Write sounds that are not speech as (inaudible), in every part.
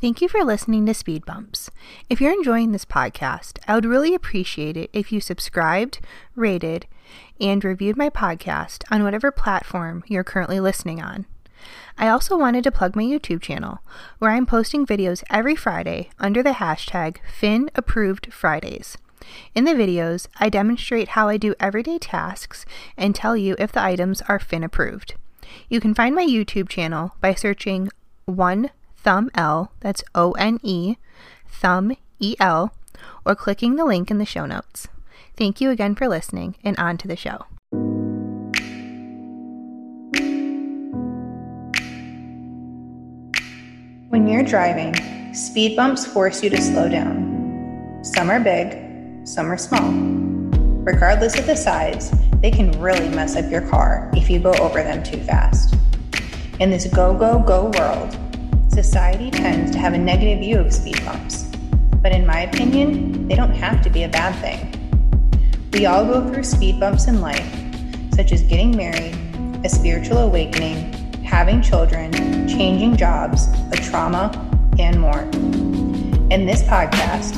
Thank you for listening to Speed Bumps. If you're enjoying this podcast, I would really appreciate it if you subscribed, rated, and reviewed my podcast on whatever platform you're currently listening on. I also wanted to plug my YouTube channel, where I'm posting videos every Friday under the hashtag FinApprovedFridays. In the videos, I demonstrate how I do everyday tasks and tell you if the items are Fin approved. You can find my YouTube channel by searching one thumb L, that's O N E, thumb E L, or clicking the link in the show notes. Thank you again for listening, and on to the show. When you're driving, speed bumps force you to slow down. Some are big, some are small. Regardless of the size, they can really mess up your car if you go over them too fast. In this go, go, go world, society tends to have a negative view of speed bumps. But in my opinion, they don't have to be a bad thing. We all go through speed bumps in life, such as getting married, a spiritual awakening, having children, changing jobs, a trauma, and more. In this podcast,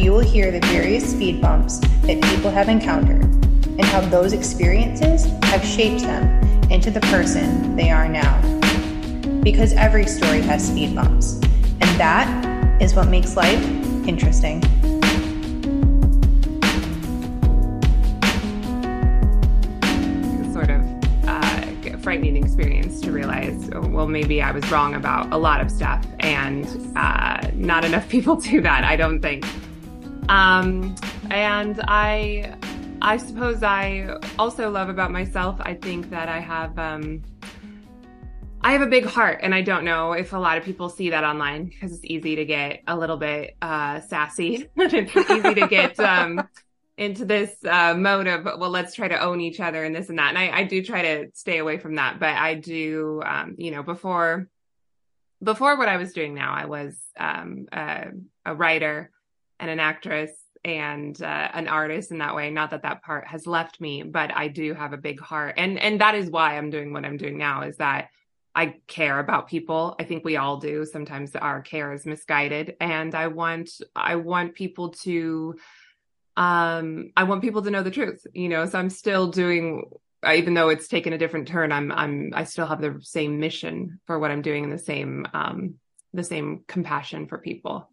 you will hear the various speed bumps that people have encountered and how those experiences have shaped them into the person they are now. Because every story has speed bumps, and that is what makes life interesting. Sort of uh, frightening experience to realize, well, maybe I was wrong about a lot of stuff, and uh, not enough (laughs) people do that, I don't think. Um, and I, I suppose I also love about myself. I think that I have, um, I have a big heart, and I don't know if a lot of people see that online because it's easy to get a little bit uh, sassy. (laughs) it's easy to get um, into this uh, mode of, well, let's try to own each other and this and that. And I, I do try to stay away from that, but I do, um, you know, before before what I was doing now, I was um, a, a writer and an actress and uh, an artist in that way not that that part has left me but i do have a big heart and and that is why i'm doing what i'm doing now is that i care about people. I think we all do. Sometimes our care is misguided. And i want i want people to um i want people to know the truth you know? So i'm still doing even though it's taken a different turn i'm i'm i still have the same mission for what i'm doing and the same um the same compassion for people.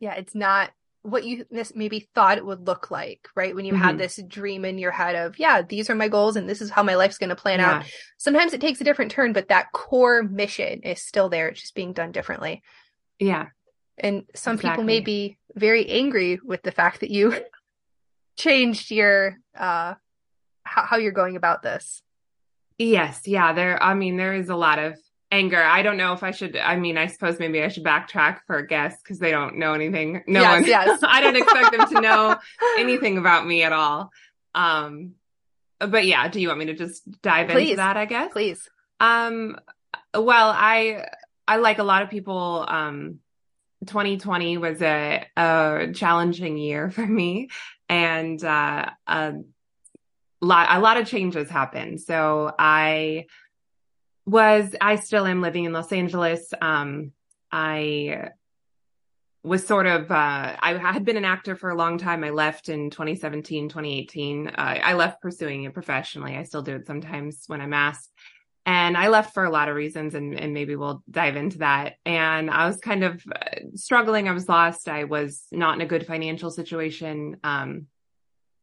Yeah it's not what you maybe thought it would look like, right? When you mm-hmm. had this dream in your head of, yeah, these are my goals and this is how my life's going to plan yeah. out. Sometimes it takes a different turn, but that core mission is still there. It's just being done differently. Yeah. And some exactly. people may be very angry with the fact that you (laughs) changed your, uh, how, how you're going about this. Yes. Yeah. There, I mean, there is a lot of anger. I don't know if I should. I mean, I suppose maybe I should backtrack for guests because they don't know anything. No yes, one. Yes. (laughs) I don't expect them to know anything about me at all. Um, but yeah, do you want me to just dive Please. into that? I guess. Please. Um, well, I I like a lot of people. Um, 2020 was a a challenging year for me, and uh, a lot a lot of changes happened. So I was I still am living in Los Angeles. Um, I was sort of uh, I had been an actor for a long time. I left in 2017, 2018. Uh, I left pursuing it professionally. I still do it sometimes when I'm asked. And I left for a lot of reasons, and, and maybe we'll dive into that. And I was kind of uh, struggling. I was lost. I was not in a good financial situation. Um,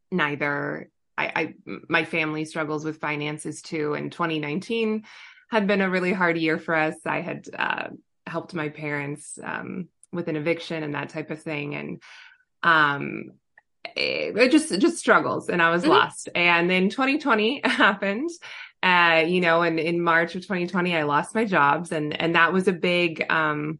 neither I, I my family struggles with finances too. In 2019, had been a really hard year for us. I had uh, helped my parents um, with an eviction and that type of thing, and um, it, it just just struggles, and I was mm-hmm. lost. And then 2020 (laughs) happened. Uh, you know, and in March of 2020, I lost my jobs, and and that was a big um,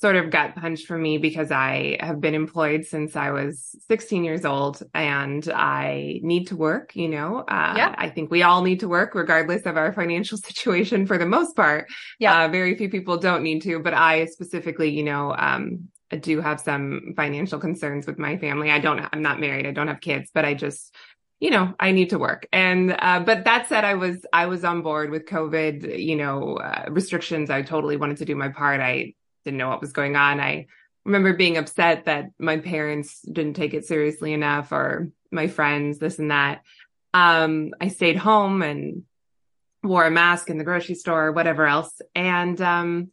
sort of gut punch for me because I have been employed since I was 16 years old and I need to work, you know. Uh, yeah. I think we all need to work regardless of our financial (laughs) situation for the most part. Yeah. Uh, very few people don't need to, but I specifically, you know, um, I do have some financial concerns with my family. I don't, I'm not married. I don't have kids, but I just, you know, I need to work. And, uh, but that said, I was, I was on board with COVID, you know, uh, restrictions. I totally wanted to do my part. I didn't know what was going on. I remember being upset that my parents didn't take it seriously enough or my friends, this and that. Um, I stayed home and wore a mask in the grocery store or whatever else. And, um,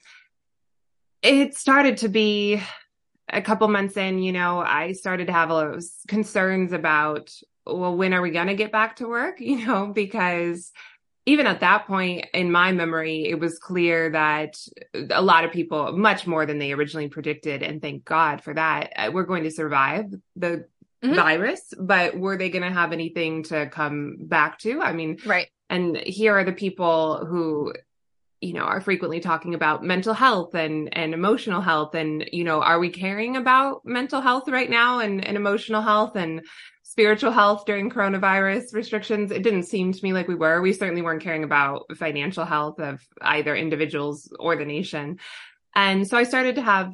it started to be a couple months in, you know, I started to have a concerns about, well, when are we going to get back to work? (laughs) You know, because even at that point in my memory, it was clear that a lot of people, much more than they originally predicted, and thank God for that, uh, we're going to survive the mm-hmm. virus, but were they going to have anything to come back to? I mean, right. And here are the people who you know are frequently talking about mental health and and emotional health and you know are we caring about mental health right now and, and emotional health and spiritual health during coronavirus restrictions? It didn't seem to me like we were. We certainly weren't caring about financial health of either individuals or the nation. And so i started to have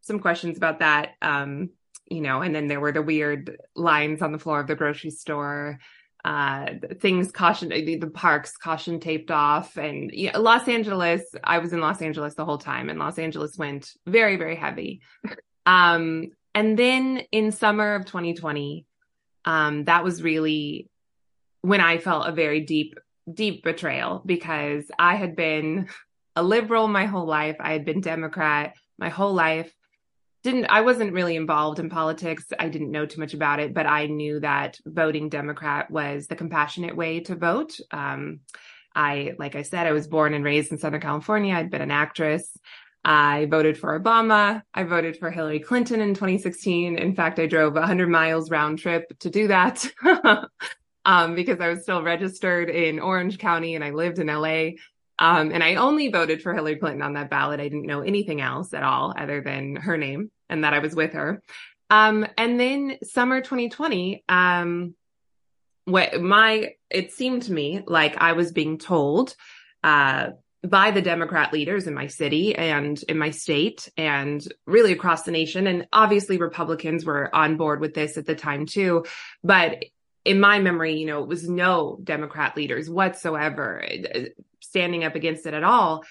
some questions about that um you know and then there were the weird lines on the floor of the grocery store uh, things caution the, parks caution taped off. And yeah, Los Angeles I was in Los Angeles the whole time and Los Angeles went very very heavy. (laughs) Um and then in summer of 2020 um that was really when I felt a very deep deep betrayal because I had been a liberal my whole life. I had been democrat my whole life didn't I wasn't really involved in politics. I didn't know too much about it, but I knew that voting Democrat was the compassionate way to vote. Um, I, like I said, I was born and raised in Southern California. I'd been an actress. I voted for Obama. I voted for Hillary Clinton in 2016. In fact, I drove 100 miles round trip to do that (laughs) um, because I was still registered in Orange County and I lived in LA. Um, and I only voted for Hillary Clinton on that ballot. I didn't know anything else at all other than her name and that I was with her. Um, and then summer 2020, um, what my, it seemed to me like I was being told, uh, by the Democrat leaders in my city and in my state and really across the nation. And obviously Republicans were on board with this at the time too. But in my memory, you know, it was no Democrat leaders whatsoever uh, standing up against it at all.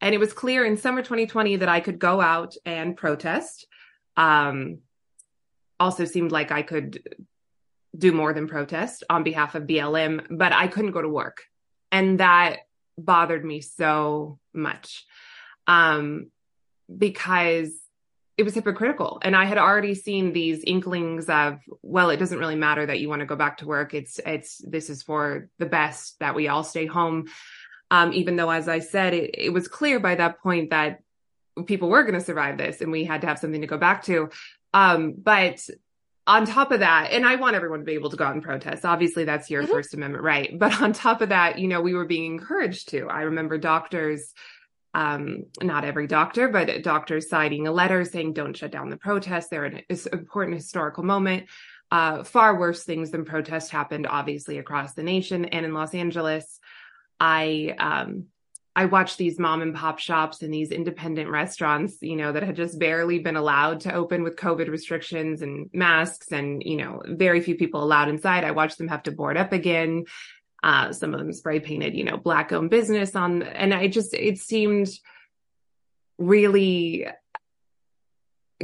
And it was clear in summer 2020 that I could go out and protest um, also seemed like I could do more than protest on behalf of BLM, but I couldn't go to work. And that bothered me so much um, because it was hypocritical. And I had already seen these inklings of, well, it doesn't really matter that you want to go back to work. It's, it's, this is for the best that we all stay home. Um, even though, as I said, it, it was clear by that point that people were going to survive this and we had to have something to go back to. Um, but on top of that, and I want everyone to be able to go out and protest. Obviously, that's your mm-hmm. First Amendment right. But on top of that, you know, we were being encouraged to. I remember doctors, um, not every doctor, but doctors signing a letter saying, don't shut down the protests. They're an important historical moment. Uh, far worse things than protests happened, obviously, across the nation and in Los Angeles. I, um, I watched these mom and pop shops and these independent restaurants, you know, that had just barely been allowed to open with COVID restrictions and masks and, you know, very few people allowed inside. I watched them have to board up again. Uh, some of them spray painted, you know, black owned business on, and I just, it seemed really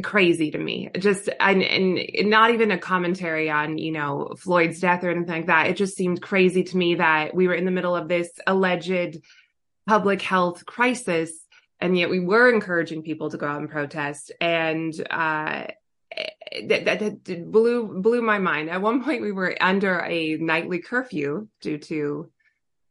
crazy to me. Just, and, and not even a commentary on, you know, Floyd's death or anything like that. It just seemed crazy to me that we were in the middle of this alleged public health crisis and yet we were encouraging people to go out and protest. And uh, that, that, that, blew blew my mind. At one point we were under a nightly curfew due to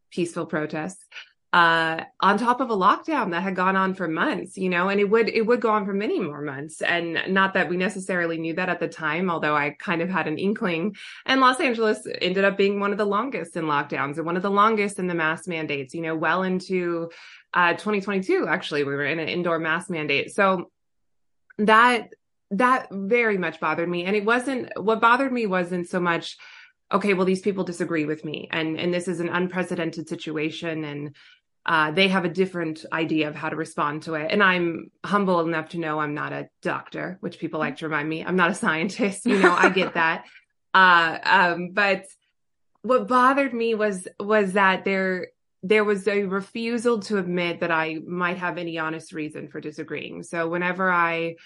peaceful protests uh, on top of a lockdown that had gone on for months, you know, and it would it would go on for many more months. And not that we necessarily knew that at the time, although I kind of had an inkling. And Los Angeles ended up being one of the longest in lockdowns and one of the longest in the mask mandates, you know, well into uh, 2022. Actually, we were in an indoor mask mandate. So that that very much bothered me. And it wasn't what bothered me wasn't so much okay well these people disagree with me and and this is an unprecedented situation and uh, they have a different idea of how to respond to it. And I'm humble enough to know I'm not a doctor, which people like to remind me. I'm not a scientist. You know, I get that. (laughs) Uh, um, but what bothered me was was that there there was a refusal to admit that I might have any honest reason for disagreeing. So whenever I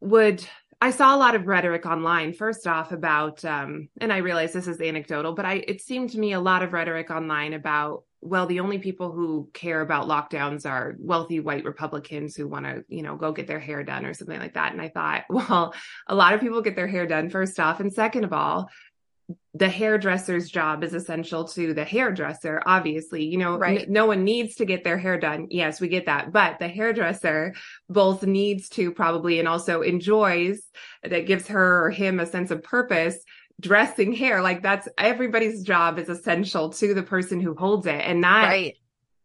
would I saw a lot of rhetoric online, first off, about, um, and I realize this is anecdotal, but I, it seemed to me a lot of rhetoric online about, well, the only people who care about lockdowns are wealthy white Republicans who want to, you know, go get their hair done or something like that. And I thought, (laughs) well, a lot of people get their hair done, first off. And second of all, the hairdresser's job is essential to the hairdresser obviously you know right. n- no one needs to get their hair done yes we get that but the hairdresser both needs to probably and also enjoys that gives her or him a sense of purpose dressing hair like that's everybody's job is essential to the person who holds it and that right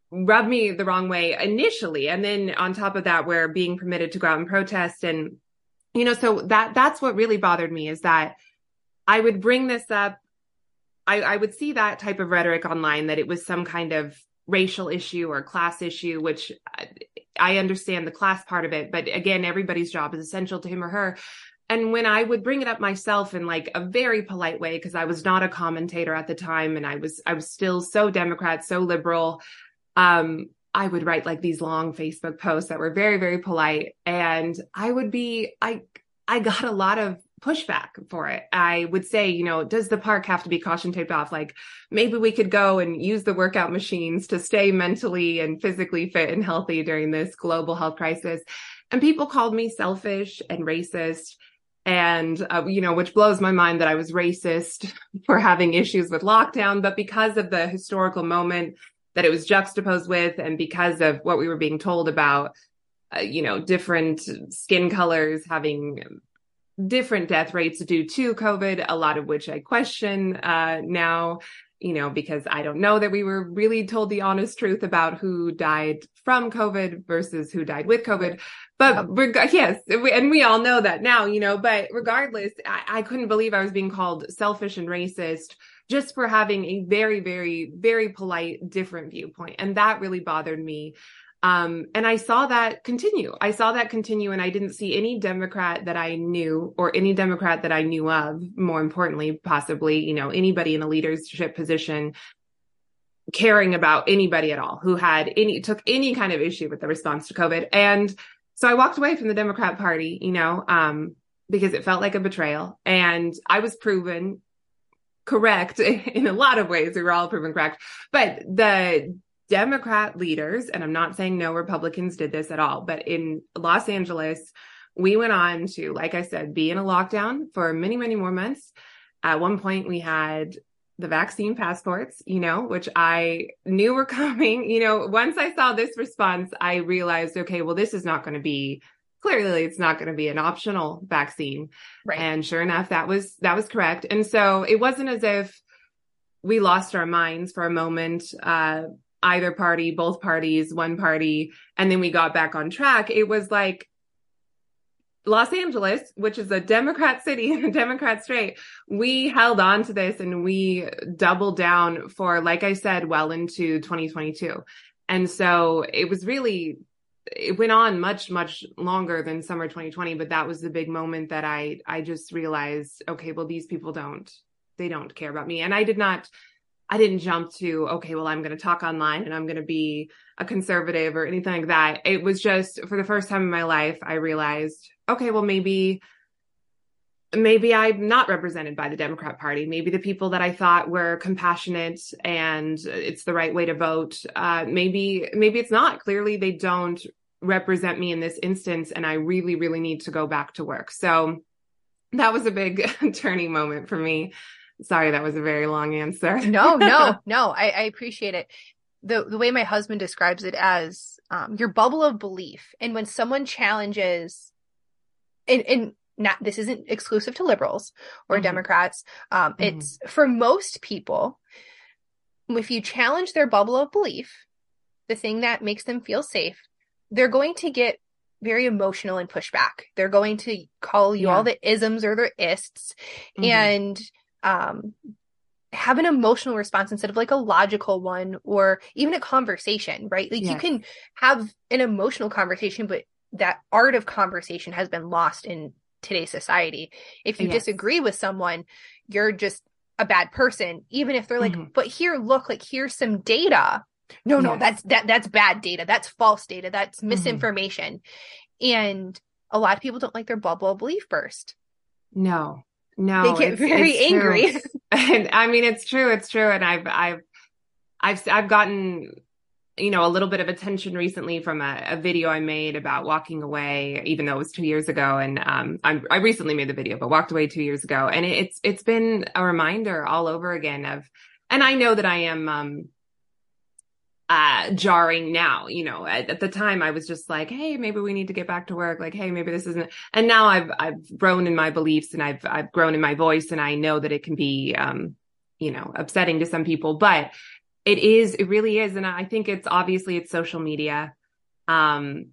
rubbed me the wrong way initially and then on top of that we're being permitted to go out and protest and you know so that that's what really bothered me is that I would bring this up. I, I would see that type of rhetoric online that it was some kind of racial issue or class issue, which I understand the class part of it. But again, everybody's job is essential to him or her. And when I would bring it up myself in like a very polite way, because I was not a commentator at the time and I was, I was still so Democrat, so liberal. Um, I would write like these long Facebook posts that were very, very polite. And I would be, I, I got a lot of pushback for it. I would say, you know, does the park have to be caution taped off? Like maybe we could go and use the workout machines to stay mentally and physically fit and healthy during this global health crisis. And people called me selfish and racist. And, uh, you know, which blows my mind that I was racist (laughs) for having issues with lockdown, but because of the historical moment that it was juxtaposed with and because of what we were being told about uh, you know, different skin colors having different death rates due to COVID, a lot of which I question uh, now, you know, because I don't know that we were really told the honest truth about who died from COVID versus who died with COVID. But reg- yes, and we all know that now, you know, but regardless, I, I couldn't believe I was being called selfish and racist just for having a very, very, very polite, different viewpoint. And that really bothered me. Um, and I saw that continue. I saw that continue, and I didn't see any Democrat that I knew or any Democrat that I knew of, more importantly, possibly, you know, anybody in a leadership position caring about anybody at all who had any, took any kind of issue with the response to COVID. And so I walked away from the Democrat Party, you know, um, because it felt like a betrayal. And I was proven correct (laughs) in a lot of ways. We were all proven correct. But the Democrat leaders, and I'm not saying no Republicans did this at all, but in Los Angeles, we went on to, like I said, be in a lockdown for many, many more months. At one point, we had the vaccine passports, you know, which I knew were (laughs) coming. You know, once I saw this response, I realized, okay, well, this is not going to be clearly it's not going to be an optional vaccine. Right. And sure enough, that was that was correct. And so it wasn't as if we lost our minds for a moment. Uh, either party, both parties, one party, and then we got back on track. It was like Los Angeles, which is a Democrat city (laughs) and a Democrat state, we held on to this and we doubled down for, like I said, well into 2022. And so it was really, it went on much, much longer than summer 2020, but that was the big moment that I, I just realized, okay, well, these people don't, they don't care about me. And I did not I didn't jump to, okay, well, I'm going to talk online and I'm going to be a conservative or anything like that. It was just for the first time in my life, I realized, okay, well, maybe, maybe I'm not represented by the Democrat Party. Maybe the people that I thought were compassionate and it's the right way to vote. Uh, maybe, maybe it's not. Clearly, they don't represent me in this instance. And I really, really need to go back to work. So that was a big (laughs) turning moment for me. Sorry, that was a very long answer. no, no, (laughs) no. I, I, appreciate it. The the way my husband describes it as um, your bubble of belief, and when someone challenges, and and not this isn't exclusive to liberals or mm-hmm. Democrats. Um, mm-hmm. It's for most people. If you challenge their bubble of belief, the thing that makes them feel safe, they're going to get very emotional and push back. They're going to call you yeah. all the isms or their ists, mm-hmm. and um, have an emotional response instead of like a logical one or even a conversation, right? Like yes. you can have an emotional conversation, but that art of conversation has been lost in today's society. If you yes. disagree with someone, you're just a bad person, even if they're like, mm-hmm. but here, look, like here's some data. No, yes. no, that's that that's bad data. That's false data. That's mm-hmm. misinformation. Mm-hmm. And a lot of people don't like their bubble belief burst. No, no, they get very angry. (laughs) and I mean, it's true. It's true. And I've, I've, I've, I've gotten, you know, a little bit of attention recently from a, a, video I made about walking away, even though it was two years ago. And, um, I recently made the video, but walked away two years ago. And it, it's, it's been a reminder all over again of, and I know that I am, um, uh, jarring now. You know, at, at, the time I was just like, Hey, maybe we need to get back to work. Like, Hey, maybe this isn't, and now I've, I've grown in my beliefs and I've, I've grown in my voice and I know that it can be, um, you know, upsetting to some people, but it is, it really is. And I think it's obviously it's social media. Um,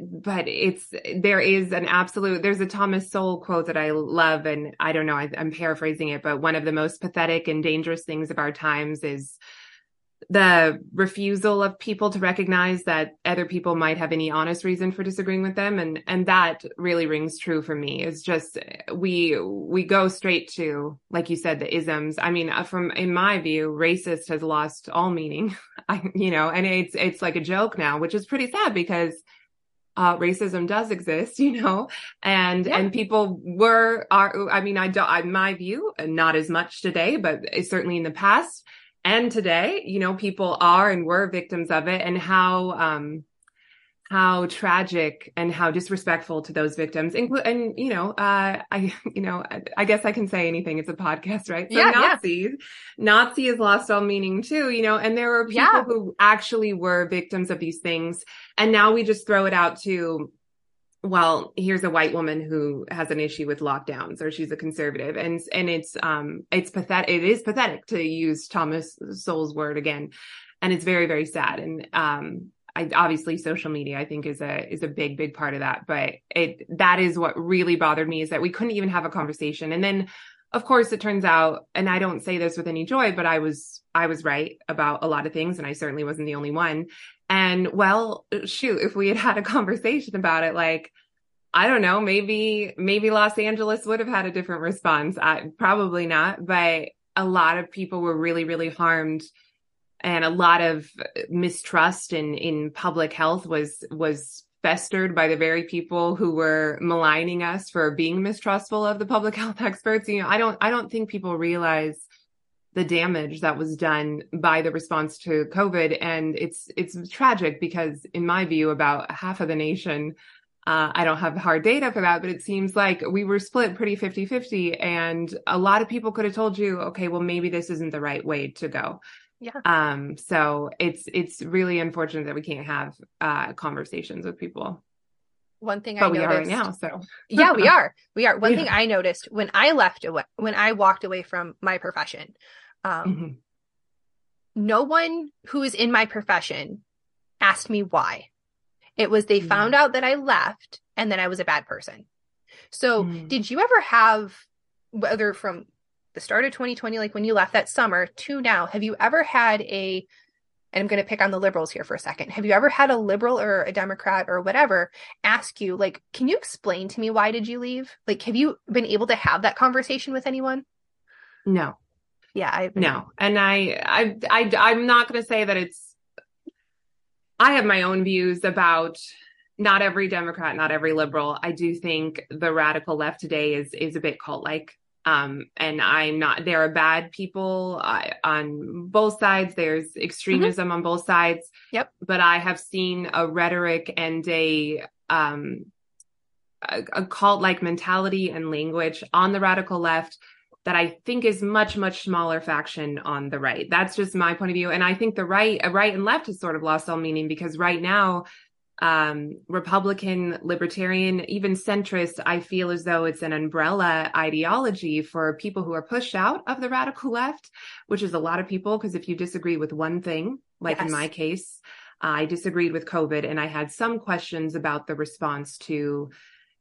but it's there is an absolute there's a thomas sowell quote that i love and i don't know I, i'm paraphrasing it but one of the most pathetic and dangerous things of our times is the refusal of people to recognize that other people might have any honest reason for disagreeing with them and and that really rings true for me is just we we go straight to like you said the isms i mean uh, from in my view racist has lost all meaning (laughs) I, you know and it's it's like a joke now which is pretty sad because uh, racism does exist, (laughs) you know, and yeah. and people were are. I mean, I don't. In my view, not as much today, but certainly in the past, and today, you know, people are and were victims of it and how, um, how tragic and how disrespectful to those victims include and you know uh i you know i guess i can say anything it's a podcast right so yeah, nazis yeah. nazi has lost all meaning too you know and there were people yeah. who actually were victims of these things and now we just throw it out to well, here's a white woman who has an issue with lockdowns or she's a conservative. And and it's um it's pathetic it is pathetic to use Thomas Sowell's word again. And it's very very sad. And um I, obviously social media I think is a is a big big part of that. But it that is what really bothered me is that we couldn't even have a conversation. And then of course it turns out and I don't say this with any joy but I was I was right about a lot of things and I certainly wasn't the only one and well, shoot, if we had had a conversation about it, like, I don't know, maybe, maybe Los Angeles would have had a different response. I, probably not, but a lot of people were really, really harmed and a lot of mistrust in, in public health was, was festered by the very people who were maligning us for being mistrustful of the public (laughs) health experts. You know, I don't, I don't think people realize the damage that was done by the response to COVID. And it's, it's tragic because in my view, about half of the nation, uh, I don't have hard data for that, but it seems like we were split pretty 50 50. And a lot of people could have told you, okay, well, maybe this isn't the right way to go. Yeah. Um, so it's, it's really unfortunate that we can't have, uh, conversations with people. One thing but I we noticed, are right now. So yeah, we (laughs) are. We are. One yeah. thing I noticed when I left away, when I walked away from my profession, um, mm-hmm. No one who is in my profession asked me why. It was they mm-hmm. found out that I left and then I was a bad person. So, mm-hmm. did you ever have, whether from the start of 2020, like when you left that summer to now, have you ever had a, and I'm going to pick on the liberals here for a second. Have you ever had a liberal or a Democrat or whatever ask you, like, can you explain to me why did you leave? Like, have you been able to have that conversation with anyone? No yeah i no and i i, I i'm not going to say that it's i have my own views about not every democrat not every liberal. I do think the radical left today is is a bit cult like um and i'm not there are bad people uh, on both sides. There's extremism mm-hmm. on both sides. Yep. But i have seen a rhetoric and a um a, a cult like mentality and language on the radical left that I think is much, much smaller faction on the right. That's just my point of view. And I think the right, right and left has sort of lost all meaning because right now, um, Republican, libertarian, even centrist, I feel as though it's an umbrella ideology for people who are pushed out of the radical left, which is a lot of people. Because if you disagree with one thing, like yes. in my case, I disagreed with COVID and I had some questions about the response to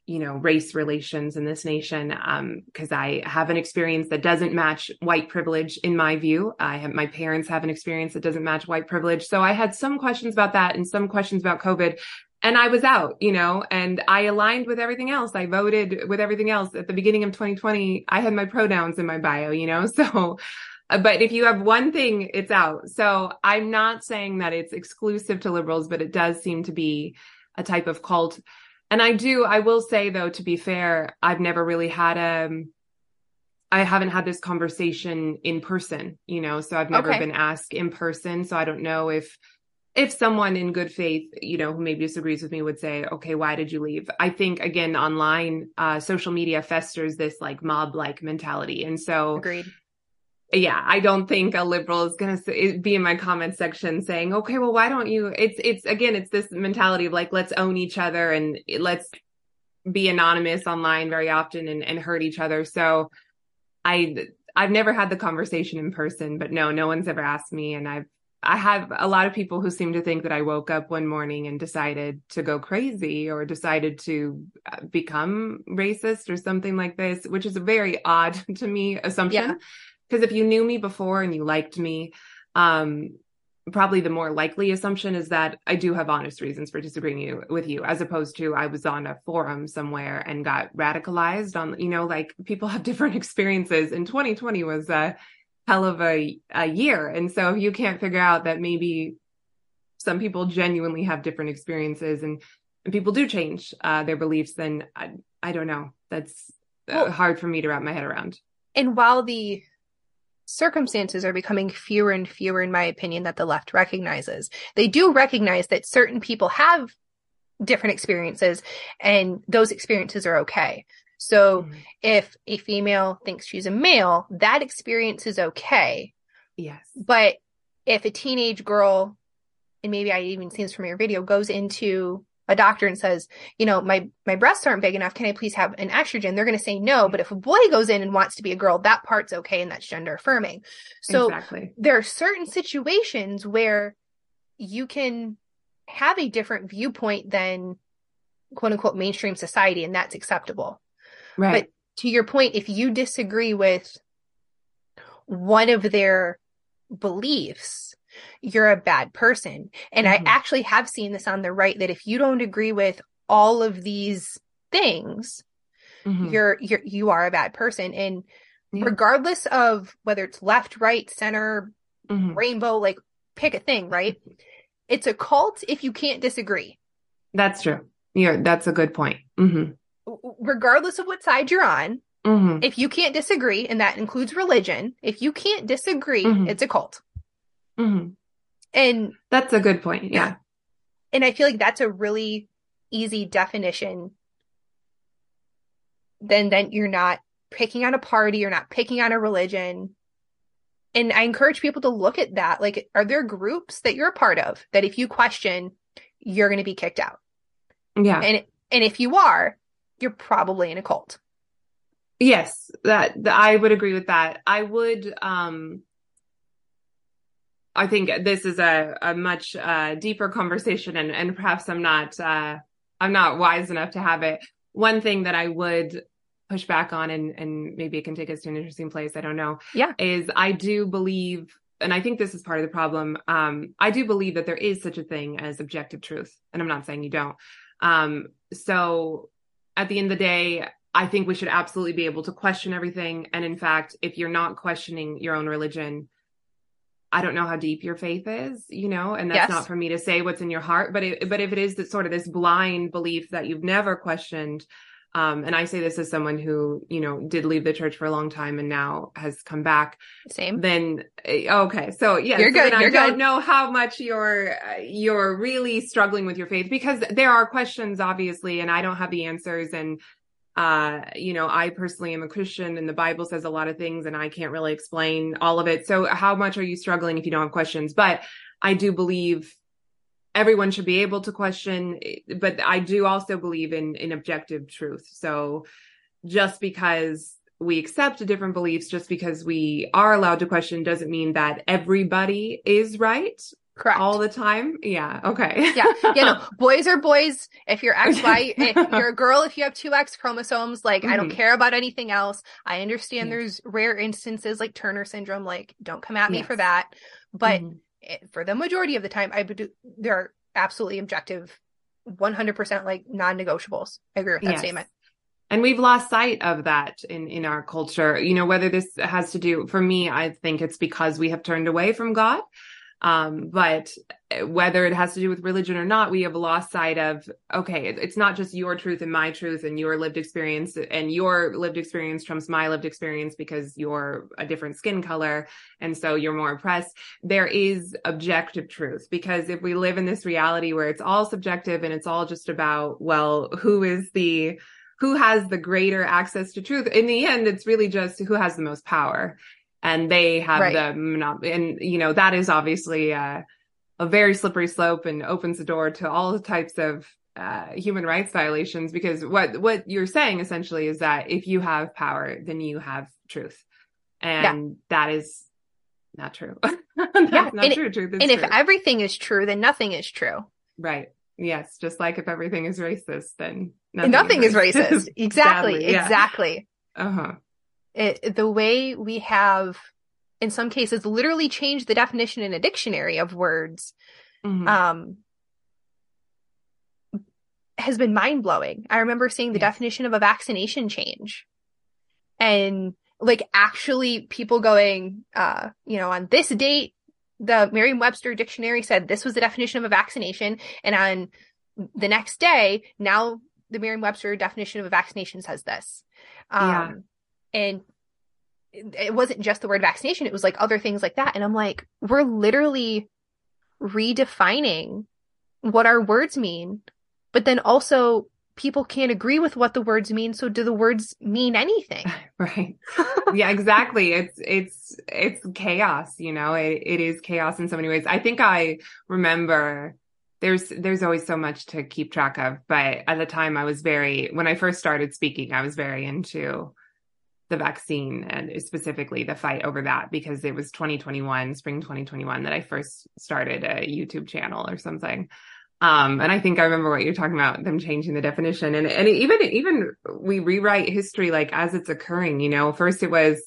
you know race relations in this nation Um, because um, i have an experience that doesn't match white privilege in my view i have my parents have an experience that doesn't match white privilege so i had some questions about that and some questions about covid and I was out, you know, and I aligned with everything else. I voted with everything else at the beginning of 2020. I had my pronouns in my bio, you know, (laughs) so, uh, but if you have one thing, it's out. So I'm not saying that it's exclusive to liberals, but it does seem to be a type of cult. And I do, I will say though, to be fair, I've never really had a, um, haven't had this conversation in person, you know, so I've never okay. been asked in person. So I don't know if, if someone in good faith, you know, who maybe disagrees with me would say, okay, why did you leave? I think again, online, uh, social media festers this like mob like mentality. And so, agreed. Yeah, I don't think a liberal is going to be in my comment section saying, okay, well, why don't you? It's, it's again, it's this mentality of like, let's own each other and let's be anonymous online very often and, and hurt each other. So I, I've never had the conversation in person, but no, no one's ever asked me. And I've, I have a lot of people who seem to think that I woke up one morning and decided to go crazy or decided to uh, become racist or something like this, which is a very odd (laughs) to me assumption. Because if you knew me before and you liked me, um, probably the more likely assumption is that I do have honest reasons for disagreeing you, with you, as opposed to I was on a forum somewhere and got radicalized on, you know, like people have (laughs) different experiences. And 2020 was a hell of a, a year. And so if you can't figure out that maybe some people genuinely have different experiences and, and people do change uh, their beliefs, then I, I don't know. That's uh, well, hard for me to wrap my head around. And while the circumstances are becoming fewer and fewer, in my opinion, that the left recognizes, they do recognize that certain people have different experiences and those experiences are okay. So mm-hmm. if a female thinks she's a male, that experience is okay. Yes. But if a teenage girl, and maybe I even seen this from your video, goes into a doctor and says, you know, my my breasts aren't big enough. Can I please have an estrogen? They're going to say no. But if a boy goes in and wants to be a girl, that part's okay and that's gender affirming. So exactly. there are certain situations where you can have a different viewpoint than quote unquote mainstream society, and that's acceptable. Right. But to your point, if you disagree with one of their beliefs, you're a bad person. And mm-hmm. I actually have seen this on the right that if you don't agree with all of these things, mm-hmm. you're you're you are a bad person. And yeah. regardless of whether it's left, right, center, mm-hmm. rainbow, like pick a thing, right? It's a cult if you can't disagree. That's true. Yeah, that's a good point. Mm-hmm regardless of what side you're on, mm-hmm. if you can't disagree, and that includes religion, if you can't disagree, mm-hmm. it's a cult. Mm-hmm. And that's a good point. Yeah. And I feel like that's a really easy definition. Then, then you're not picking on a party, you're not picking on a religion. And I encourage people to look at that. Like, are there groups that you're a part of that if you question, you're going to be kicked out? Yeah. And, and if you are, you're probably in a cult. Yes, that, that I would agree with that. I would um I think this is a, a much uh, deeper conversation and, and perhaps I'm not uh, I'm not wise enough to have it. One thing that I would push back on and, and maybe it can take us to an interesting place, I don't know. Yeah. Is I do believe and I think this is part of the problem. Um, I do believe that there is such a thing as objective truth. And I'm not saying you don't. Um, so at the end of the day, I think we should absolutely be able to question everything. And in fact, if you're not questioning your own religion, I don't know how deep your faith is, you know, and that's yes. not for me to say what's in your heart. But it, but if it is that sort of this blind belief that you've never questioned, um, and I say this as someone who, you know, did leave the church for a long time and now has come back. Same. Then eh, okay, so yeah, you're good. So you're I don't know how much you're uh, you're really struggling with your faith because there are questions, obviously, and I don't have the answers. And uh, you know, I personally am a Christian, and the Bible says a lot of things, and I can't really explain all of it. So, how much are you struggling if you don't have questions? But I do believe everyone should be able to question but i do also believe in in objective truth so just because we accept different beliefs just because we are allowed to question doesn't mean that everybody is right correct all the time yeah okay yeah you know (laughs) boys are boys if you're xy (laughs) if you're a girl if you have two x chromosomes like mm-hmm. i don't mm-hmm. care about anything else i understand yes. there's rare instances like turner syndrome like don't come at me yes. for that but mm-hmm for the majority of the time, I would do, there are absolutely objective 100% like non-negotiables. I agree with that yes. statement. And we've lost sight of that in, in our culture. You know, whether this has to do, for me, I think it's because we have turned away from God. Um, but whether it has to do with religion or not, we have lost sight of, okay, it's not just your truth and my truth and your lived experience and your lived experience trumps my lived experience because you're a different skin color. And so you're more oppressed. There is objective truth because if we live in this reality where it's all subjective and it's all just about, well, who is the, who has the greater access to truth? In the end, it's really just who has the most power and they have right. the monopoly. And, you know, that is obviously uh, a very slippery slope and opens the door to all types of uh, human rights violations because what what you're saying essentially is that if you have power, then you have truth, and yeah. that is not true. (laughs) That's yeah. not and true. Truth and true. if everything is true, then nothing is true. Right. Yes. Just like if everything is racist, then nothing, nothing is racist. Is racist. (laughs) exactly. yeah. Exactly. Uh huh it, the way we have in some cases literally changed the definition in a dictionary of words mm-hmm. um has been mind-blowing i remember seeing the yes. definition of a vaccination change and like actually people going uh you know on this date the merriam-webster dictionary said this was the definition of a vaccination and on the next day now the merriam-webster definition of a vaccination says this um yeah and it wasn't just the word vaccination, it was like other things like that. And I'm like, we're literally redefining what our words mean, but then also people can't agree with what the words mean. So do the words mean anything? (laughs) Right. yeah, exactly. It's, it's, it's chaos, you know, it, it is chaos in so many ways. I think I remember there's there's always so much to keep track of but at the time i was very when i first started speaking i was very into the vaccine and specifically the fight over that because it was 2021, spring 2021 that I first started a YouTube channel or something. Um, and I think I remember what you're talking about, them changing the definition. And, and even, even we rewrite history like as it's occurring, you know, first it was,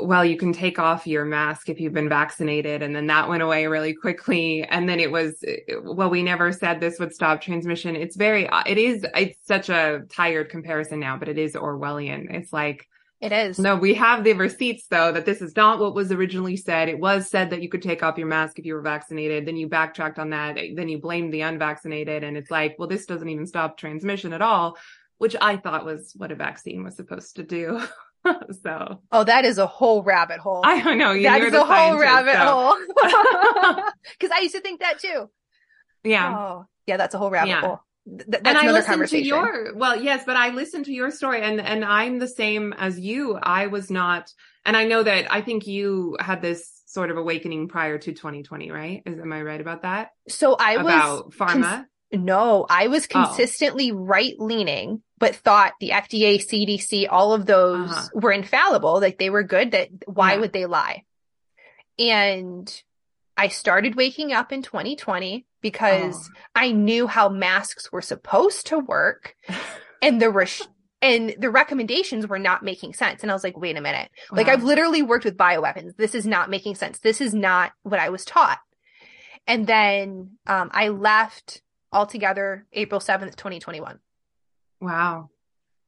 well, you can take off your mask if you've been vaccinated. And then that went away really quickly. And then it was, well, we never said this would stop transmission. It's very, it is, it's such a tired comparison now, but it is Orwellian. It's like, it is. No, we have the receipts though that this is not what was originally said. It was said that you could take off your mask if you were vaccinated. Then you backtracked on that. Then you blamed the unvaccinated. And it's like, well, this doesn't even stop transmission at all, which I thought was what a vaccine was supposed to do. (laughs) (laughs) so oh that is a whole rabbit hole i don't know that is a whole rabbit so. hole (laughs) (laughs) because i used to think that too yeah oh, yeah that's a whole rabbit yeah. hole Th- and I listened to your well, yes, but I listened to your story, and and I'm the same as you. I was not, and I know that I think you had this sort of awakening prior to 2020, right? Is am I right about that? So I about was pharma. Cons- no, I was oh. consistently oh. right leaning, but thought the FDA, CDC, all of those uh-huh. were infallible. Like they were good. That why yeah. would they lie? And I started waking up in 2020 because oh. I knew how masks were supposed to work (laughs) and the res- and the recommendations were not making sense. And I was like, wait a minute. Wow. Like I've literally worked with bioweapons. This is not making sense. This is not what I was taught. And then um, I left altogether April 7th, 2021. Wow.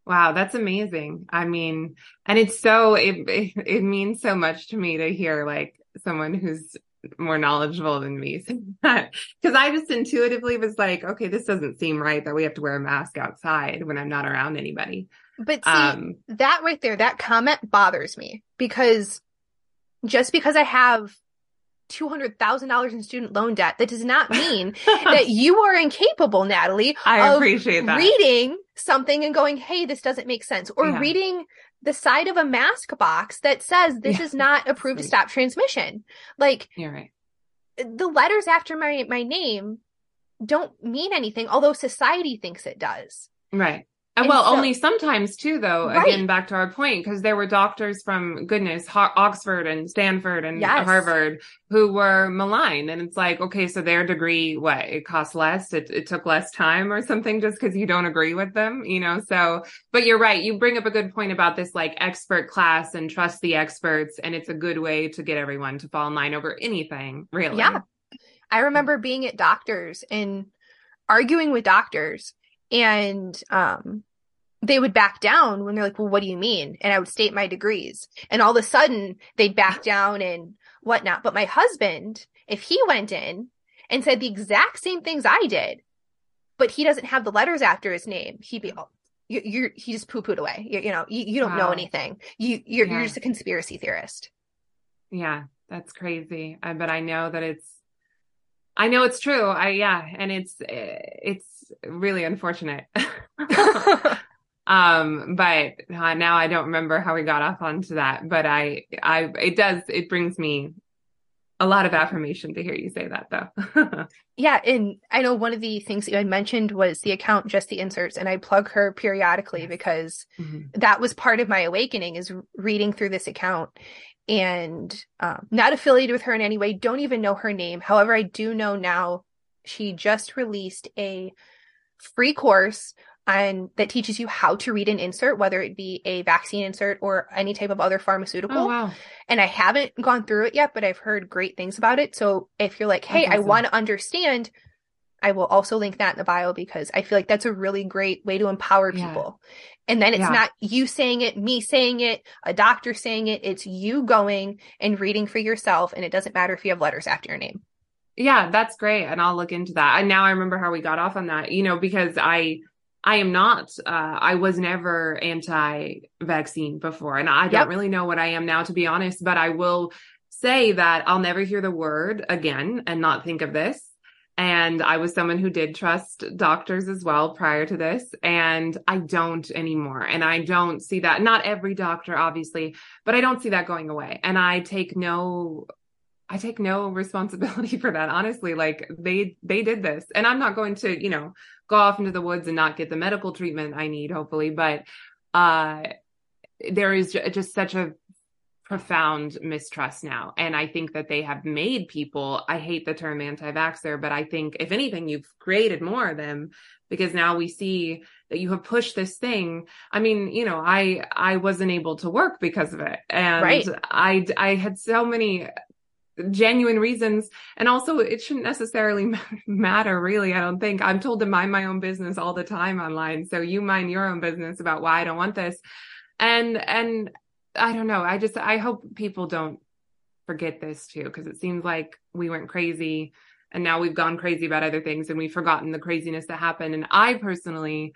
Wow, that's amazing. I mean, and it's so it, it, it means so much to me to hear like someone who's more knowledgeable than me because (laughs) I just intuitively was like, okay, this doesn't seem right that we have to wear a mask outside when I'm not around anybody. But see, um, that right there, that comment bothers me because just because I have $200,000 in student loan debt. That does not mean (laughs) that you are incapable, Natalie. I appreciate that. Reading something and going, hey, this doesn't make sense. Or yeah. reading the side of a mask box that says this yeah. is not approved right. to stop transmission. Like, you're right. The letters after my, my name don't mean anything, although society thinks it does. Right. And well, so, only sometimes too, though. Right. Again, back to our point, because there were doctors from goodness, Ho- Oxford and Stanford and yes. Harvard who were maligned, and it's like, okay, so their degree, what it costs less, it, it took less time or something, just because you don't agree with them, you know. So, but you're right. You bring up a good point about this like expert class and trust the experts, and it's a good way to get everyone to fall in line over anything, really. Yeah, I remember being at doctors and arguing with doctors and um they would back down when they're like, well, what do you mean? And I would state my degrees. And all of a sudden they'd back down and whatnot. But my husband, if he went in and said the exact same things I did, but he doesn't have the letters after his name, he'd be, oh, you, you're, he just poo pooed away. You, you know, you, you don't wow. know anything. You, you're, yeah. you're just a conspiracy theorist. Yeah, that's crazy. I, but I know that it's, I know it's true. I, yeah. And it's, eh, it's really unfortunate. (laughs) (laughs) um but uh, now i don't remember how we got off onto that but i i it does it brings me a lot of affirmation to hear you say that though. (laughs) Yeah and i know one of the things that you had mentioned was the account just the inserts and i plug her periodically because mm-hmm. that was part of my awakening is reading through this account and um, not affiliated with her in any way don't even know her name. However i do know now she just released a free course and that teaches you how to read an insert, whether it be a vaccine insert or any type of other pharmaceutical. Oh, wow. And I haven't gone through it yet, but I've heard great things about it. So if you're like, hey, I want to understand, I will also link that in the bio because I feel like that's a really great way to empower people. Yeah. And then it's yeah. not you saying it, me saying it, a doctor saying it. It's you going and reading for yourself. And it doesn't matter if you have letters after your name. Yeah, that's great. And I'll look into that. And now I remember how we got off on that, you know, because I, I am not. Uh, I was never anti-vaccine before, and I don't really know what I am now, to be honest. But I will say that I'll never hear the word again and not think of this. And I was someone who did trust doctors as well prior to this, and I don't anymore. And I don't see that. Not every doctor, obviously, but I don't see that going away. And I take no I take no responsibility (laughs) for that. Honestly, like they they did this, and I'm not going to, you know, go off into the woods and not get the medical treatment I need, hopefully. But uh, there is just such a profound mistrust now. And I think that they have made people, I hate the term anti vaxxer, but I think if anything, you've created more of them because now we see that you have pushed this thing. I mean, you know, I, I wasn't able to work because of it. And right. I, I had so many genuine reasons. And also it shouldn't necessarily (laughs) matter really. I don't think I'm told to mind my own business all the time online. So you mind your own business about why I don't want this. And, and I don't know. I just, I hope people don't forget this too, because it seems like we went crazy and now we've gone crazy about other things and we've forgotten the craziness that happened. And I personally,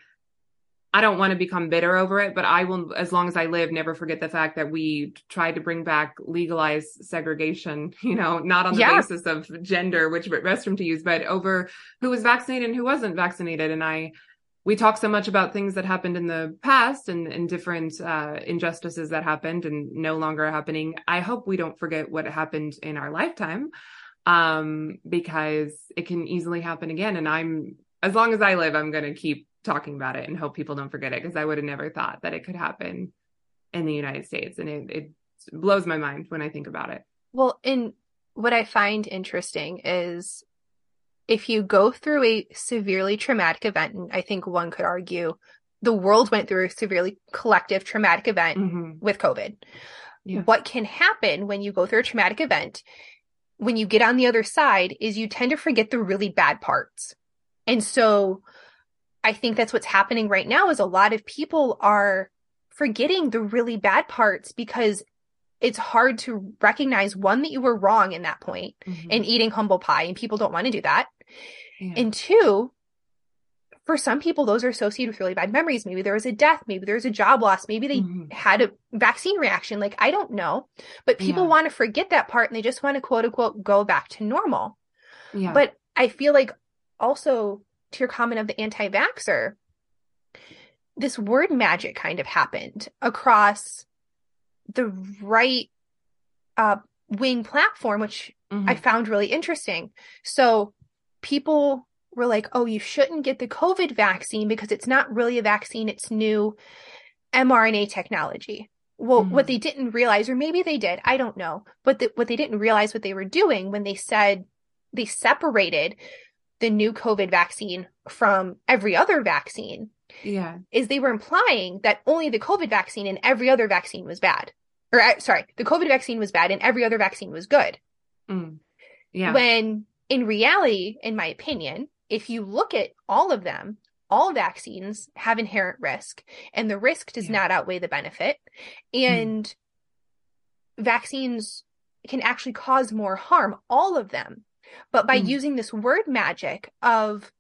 I don't want to become bitter over it, but I will, as long as I live, never forget the fact that we tried to bring back legalized segregation, (laughs) you know, not on the yeah. basis of gender, which restroom to use, but over who was vaccinated and who wasn't vaccinated. And I, we talk so much about things that happened in the past and, and different uh, injustices that happened and no longer happening. I hope we don't forget what happened in our lifetime um, because it can easily happen again. And I'm, as long as I live, I'm going to keep talking about it and hope people don't forget it because I would have never thought that it could happen in the United States. And it, it blows my mind when I think about it. Well, and what I find interesting is if you go through a severely traumatic event, and I think one could argue the world went through a severely collective traumatic event mm-hmm. with COVID. Yeah. What can happen when you go through a traumatic event when you get on the other side is you tend to forget the really bad parts. And so I think that's what's happening right now is a lot of people are forgetting the really bad parts because it's hard to recognize one that you were wrong in that point mm-hmm. and eating humble pie and people don't want to do that. Yeah. And two, for some people, those are associated with really bad memories. Maybe there was a death. Maybe there was a job loss. Maybe they mm-hmm. had a vaccine reaction. Like, I don't know. But people yeah. want to forget that part and they just want to quote unquote go back to normal. Yeah. But I feel like also to your comment of the anti vaxxer, this word magic kind of happened across the right uh, wing platform, which mm-hmm. I found really interesting. So people were like, oh, you shouldn't get the COVID vaccine because it's not really a vaccine, it's new mRNA technology. Well, mm-hmm. what they didn't realize, or maybe they did, I don't know, but the, what they didn't realize what they were doing when they said they separated the new COVID vaccine from every other vaccine. Yeah. Is they were implying that only the COVID vaccine and every other vaccine was bad. Or uh, sorry, the COVID vaccine was bad and every other vaccine was good. Mm. Yeah. When in reality, in my opinion, if you look at all of them, all vaccines have inherent risk, all vaccines have inherent risk, and the risk does yeah. not outweigh the benefit. And mm. vaccines can actually cause more harm, all of them. But by mm. using this word magic of,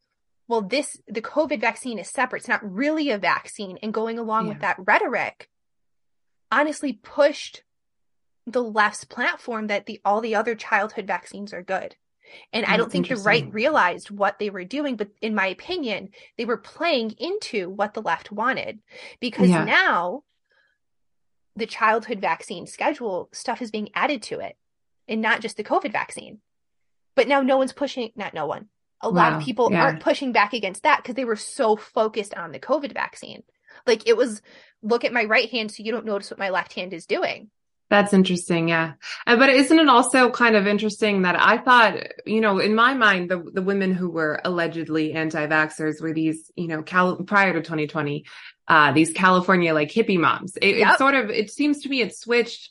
well, this, the COVID vaccine is separate, it's not really a vaccine, and going along yeah. with that rhetoric, honestly pushed the left's platform that the all the other childhood vaccines are good. And I don't think the right realized what they were doing, but in my opinion, they were playing into what the left wanted because yeah. now the childhood vaccine schedule stuff is being added to it and not just the COVID vaccine. But now no one's pushing, not no one. A wow. lot of people yeah. aren't pushing back against that because they were so focused on the COVID vaccine. Like it was look at my right hand so you don't notice what my left hand is doing. That's interesting. Yeah. But isn't it also kind of interesting that I thought, you know, in my mind, the, the women who were allegedly anti-vaxxers were these, you know, Cal- prior to 2020, uh, these California like hippie moms. It, yep. it sort of, it seems to me it switched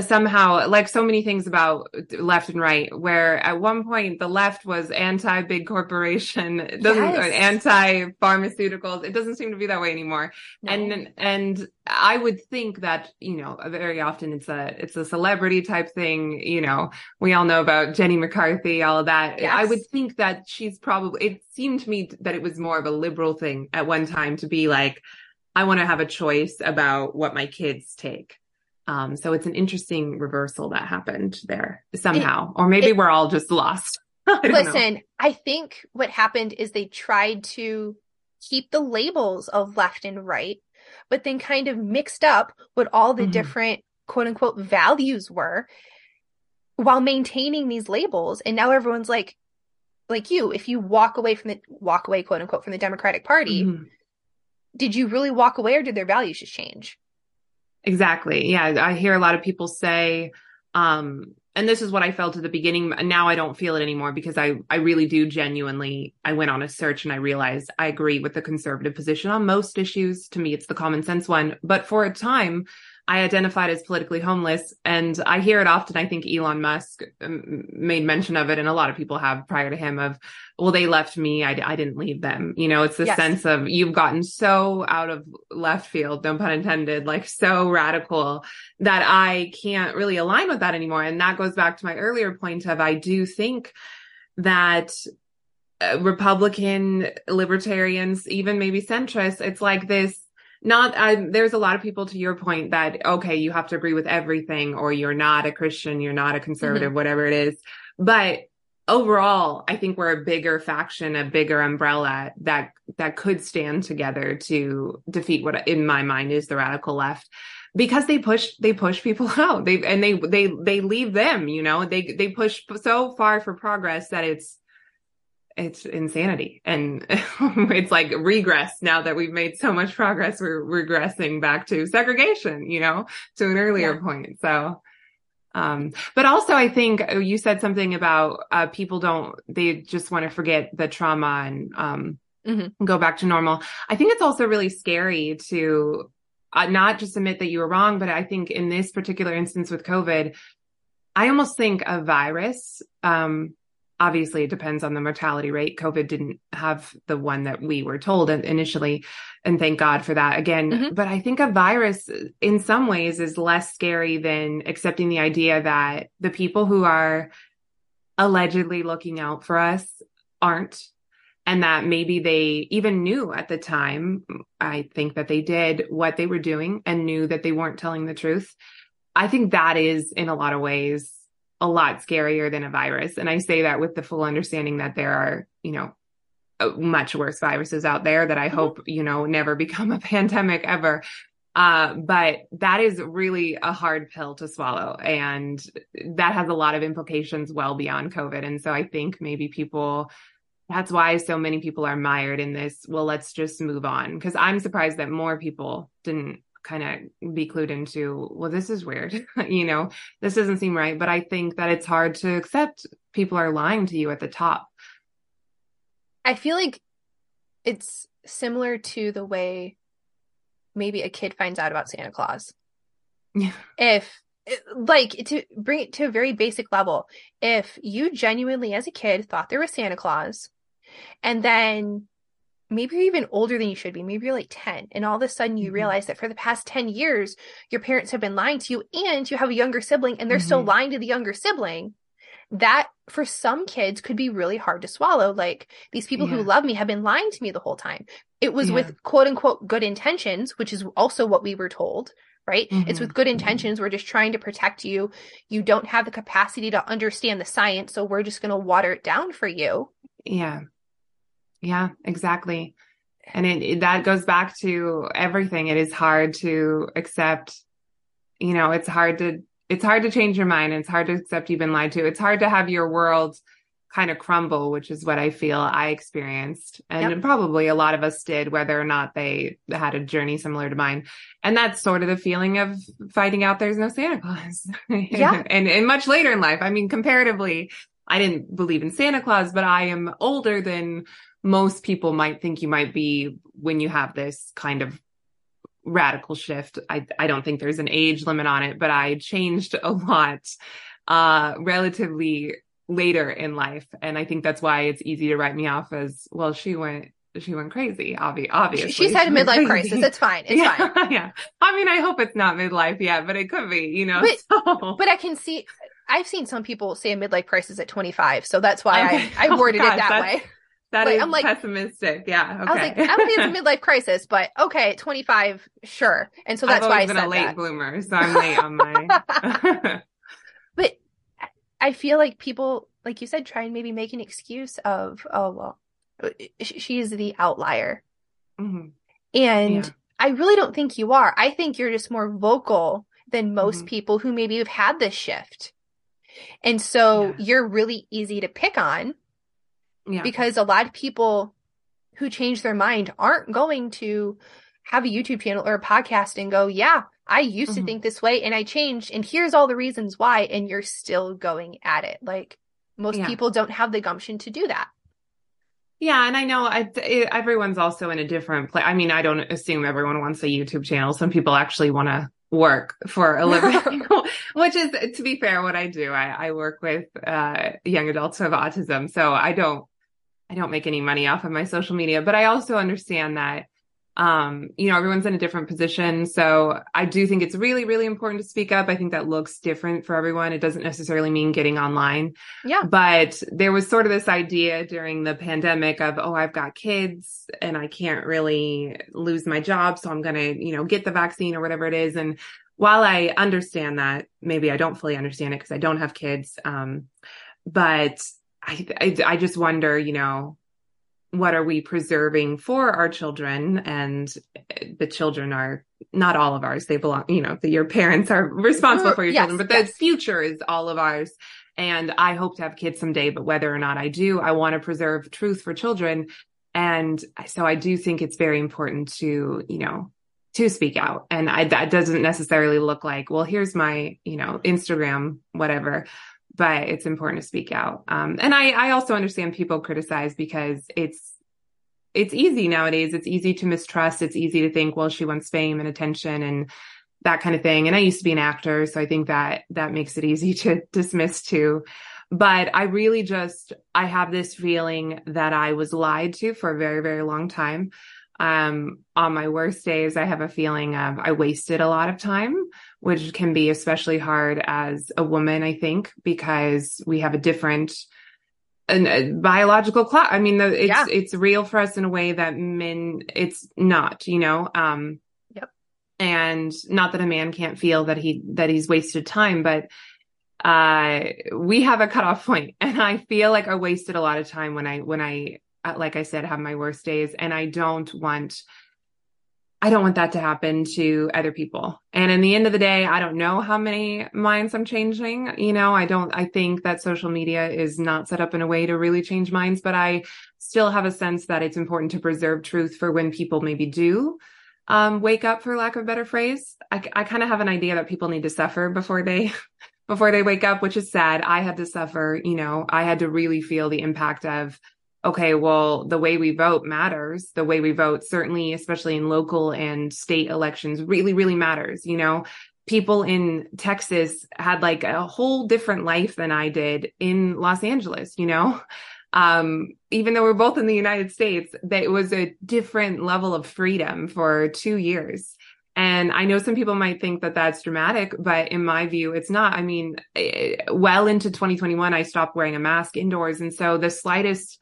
somehow like so many things about left and right where at one point the left was anti big corporation (laughs) uh, yes. anti pharmaceuticals it doesn't seem to be that way anymore no. and and i would think that you know very often it's a it's a celebrity type thing you know we all know about jenny mccarthy all of that yes. i would think that she's probably it seemed to me that it was more of a liberal thing at one time to be like i want to have a choice about what my kids take um, so it's an interesting reversal that happened there somehow, it, or maybe it, we're all just lost. (laughs) I listen, know. I think what happened is they tried to keep the labels of left and right, but then kind of mixed up what all the mm-hmm. different quote unquote values were while maintaining these labels. And now everyone's like, like you, if you walk away from the walk away, quote unquote, from the Democratic Party, mm-hmm. did you really walk away or did their values just change? Exactly. Yeah. I hear a lot of people say, um, and this is what I felt at the beginning. Now I don't feel it anymore because I, I really do genuinely. I went on a search and I realized I agree with the conservative position on most issues. To me, it's the common sense one. But for a time, I identified as politically homeless. And I hear it often. I think Elon Musk um, made mention of it, and a lot of people have prior to him of, well, they left me. I, I didn't leave them. You know, it's the yes. sense of you've gotten so out of left field, no pun intended, like so radical that I can't really align with that anymore. And that goes back to my earlier point of I do think that uh, Republican libertarians, even maybe centrists, it's like this not I, there's a lot of people to your point that okay you have to agree with everything or you're not a christian you're not a conservative mm-hmm. whatever it is. But overall i think we're a bigger faction a bigger umbrella that that could stand together to defeat what in my mind is the radical left. Because they push they push people (laughs) out. They and they they they leave them you know? They they push so far for progress that it's it's insanity and (laughs) it's like regress now that we've made so much progress we're regressing back to segregation you know to an earlier yeah. point so um but also i think uh, you said something about uh people don't they just want to forget the trauma and um mm-hmm. go back to normal i think it's also really scary to uh, not just admit that you were wrong but i think in this particular instance with covid i almost think a virus um obviously it depends on the mortality rate. COVID didn't have the one that we were told initially. And thank God for that again. Mm-hmm. But I think a virus in some ways is less scary than accepting the idea that the people who are allegedly looking out for us aren't. And that maybe they even knew at the time, I think that they did what they were doing and knew that they weren't telling the truth. I think that is in a lot of ways a lot scarier than a virus. And I say that with the full understanding that there are, you know, uh, much worse viruses out there that I mm-hmm. hope, you know, never (laughs) become a pandemic ever. Uh, but that is really a hard pill to swallow. And that has a lot of implications well beyond COVID. And so I think maybe people, that's why so many people are mired in this. Well, let's just move on. Cause I'm surprised that more people didn't kind of be clued into, well, this is weird. (laughs) you know, this doesn't seem right. But I think that it's hard to accept people are lying to you at the top. I feel like it's similar to the way maybe a kid finds out about Santa Claus. Yeah. If like to bring it to a very basic level, if you genuinely as a kid thought there was Santa Claus, And then maybe you're even older than you should be. Maybe you're like 10 and all of a sudden you mm-hmm. realize that for the past 10 years, your parents have been lying to you and you have a younger sibling and they're mm-hmm. still lying to the younger sibling. That for some kids could be really hard to swallow. Like these people yeah. who love me have been lying to me the whole time. It was yeah. with quote unquote good intentions, which is also what we were told, right? Mm-hmm. It's with good mm-hmm. intentions. We're just trying to protect you. You don't have the capacity to understand the science. So we're just going to water it down for you. Yeah. Yeah, exactly. And it, it, that goes back to everything. It is hard to accept, you know, it's hard to, it's hard to change your mind. It's hard to accept you've been lied to. It's hard to have your world kind of crumble, which is what I feel I experienced. And yep. probably a lot of us did, whether or not they had a journey similar to mine. And that's sort of the feeling of finding out there's no Santa Claus. (laughs) Yeah. and, and much later in life. I mean, comparatively, I didn't believe in Santa Claus, but I am older than most people might think you might be when you have this kind of radical shift. I, I don't think there's an age limit on it, but I changed a lot, uh, relatively later in life. And I think that's why it's easy to write me off as, well, she went, she went crazy, obvi- obviously. She's had a midlife crisis. It's fine. It's yeah, fine. (laughs) Yeah. I mean, I hope it's not midlife yet, but it could be, you know. But, so. but I can see, I've seen some people say a midlife crisis at 25. So that's why okay. I, I (laughs) worded oh, gosh, it that way. That like, is I'm like, pessimistic. Yeah. Okay. I was like, I don't think it's a (laughs) midlife crisis, but okay, 25, sure. And so that's I've why I been a late that. bloomer, so I'm late on my. (laughs) (laughs) but I feel like people, like you said, try and maybe make an excuse of, oh well, she is the outlier, mm-hmm. and yeah. I really don't think you are. I think you're just more vocal than most mm-hmm. people who maybe have had this shift, and so yeah. you're really easy to pick on yeah. Because a lot of people who change their mind aren't going to have a YouTube channel or a podcast and go, yeah, I used mm-hmm. to think this way and I changed and here's all the reasons why. And you're still going at it. Like most yeah. people don't have the gumption to do that. Yeah, and I know I, it, everyone's also in a different place. I mean, I don't assume everyone wants a YouTube channel. Some people actually want to work for a (laughs) living, (laughs) which is, to be fair, what I do. I, I work with uh, young adults who have autism, so I don't I don't make any money off of my social media, but I also understand that um, you know, everyone's in a different position. So I do think it's really, really important to speak up. I think that looks different for everyone. It doesn't necessarily mean getting online. Yeah. But there was sort of this idea during the pandemic of, oh, I've got kids and I can't really lose my job. So I'm going to, you know, get the vaccine or whatever it is. And while I understand that, maybe I don't fully understand it because I don't have kids. Um, but I, I, I just wonder, you know, what are we preserving for our children? And the children are not all of ours. They belong, you know, the, your parents are responsible for your yes, children, but the yes. future is all of ours. And I hope to have kids someday, but whether or not I do, I want to preserve truth for children. And so I do think it's very important to, you know, to speak out. And I, that doesn't necessarily look like, well, here's my, you know, Instagram, whatever but it's important to speak out. Um, and I, I also understand people criticize because it's, it's easy nowadays. It's easy to mistrust. It's easy to think, well, she wants fame and attention and that kind of thing. And I used to be an actor. So I think that that makes it easy (laughs) to dismiss too. But I really just, I have this feeling that I was lied to for a very, very long time. Um, on my worst days, I have a feeling of I wasted a lot of time which can be especially hard as a woman, I think, because we have a different a biological clock. I mean, the, it's yeah. it's real for us in a way that men it's not. You know. Um, yep. And not that a man can't feel that he that he's wasted time, but uh, we have a cutoff point, (laughs) and I feel like I wasted a lot of time when I when I like I said have my worst days, and I don't want I don't want that to happen to other people. And in the end of the day, I don't know how many minds I'm changing. You know, I don't, I think that social media is not set up in a way to really change minds, but I still have a sense that it's important to preserve truth for when people maybe do um, wake up, for lack of a better phrase. I, I kind of have an idea that people need to suffer before they, (laughs) before they wake up, which is sad. I had to suffer, you know, I had to really feel the impact of okay, well, the way we vote matters. The way we vote, certainly, especially in local and state elections, really, really matters. You know, people in Texas had like a whole different life than I did in Los Angeles, you know? (laughs) um, even though we're both in the United States, that was a different level of freedom for two years. And I know some people might think that that's dramatic, but in my view, it's not. I mean, eh, well into 2021, I stopped wearing a mask indoors. And so the slightest,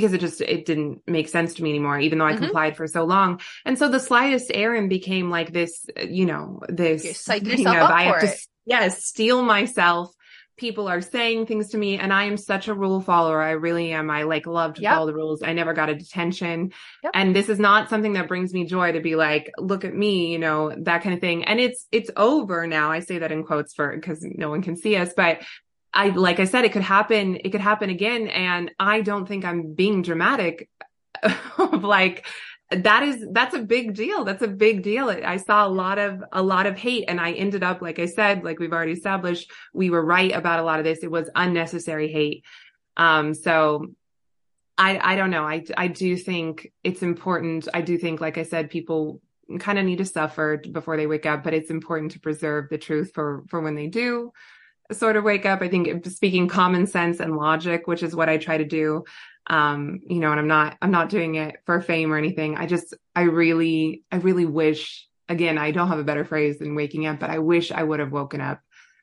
because it just, it didn't make sense to me anymore, even though I mm-hmm. complied for so long. And so the slightest errand became like this, you know, this psych (laughs) of, I have to, yes, steel myself people are saying things to me and I am such a rule follower. I really am. I like love to yep. follow the rules. I never got a detention. Yep. And this is not something that brings me joy to be like, look at me, you know, that kind of thing. And it's, it's over now. I say that in quotes for, because no one can see us, but I, like I said, it could happen, it could happen again. And I don't think I'm being dramatic. (laughs) Like, that is that's a big deal that's a big deal. I saw a lot of a lot of hate and i ended up like i said like we've already established we were right about a lot of this. It was unnecessary hate. Um so i i don't know. I i do think it's important. I do think like i said people kind of need to suffer before they wake up but it's important to preserve the truth for for when they do sort of wake up i think speaking common sense and logic which is what i try to do. Um you know and i'm not i'm not doing it for fame or anything. I just i really i really wish again i don't have a better phrase than waking up but i wish i would have woken up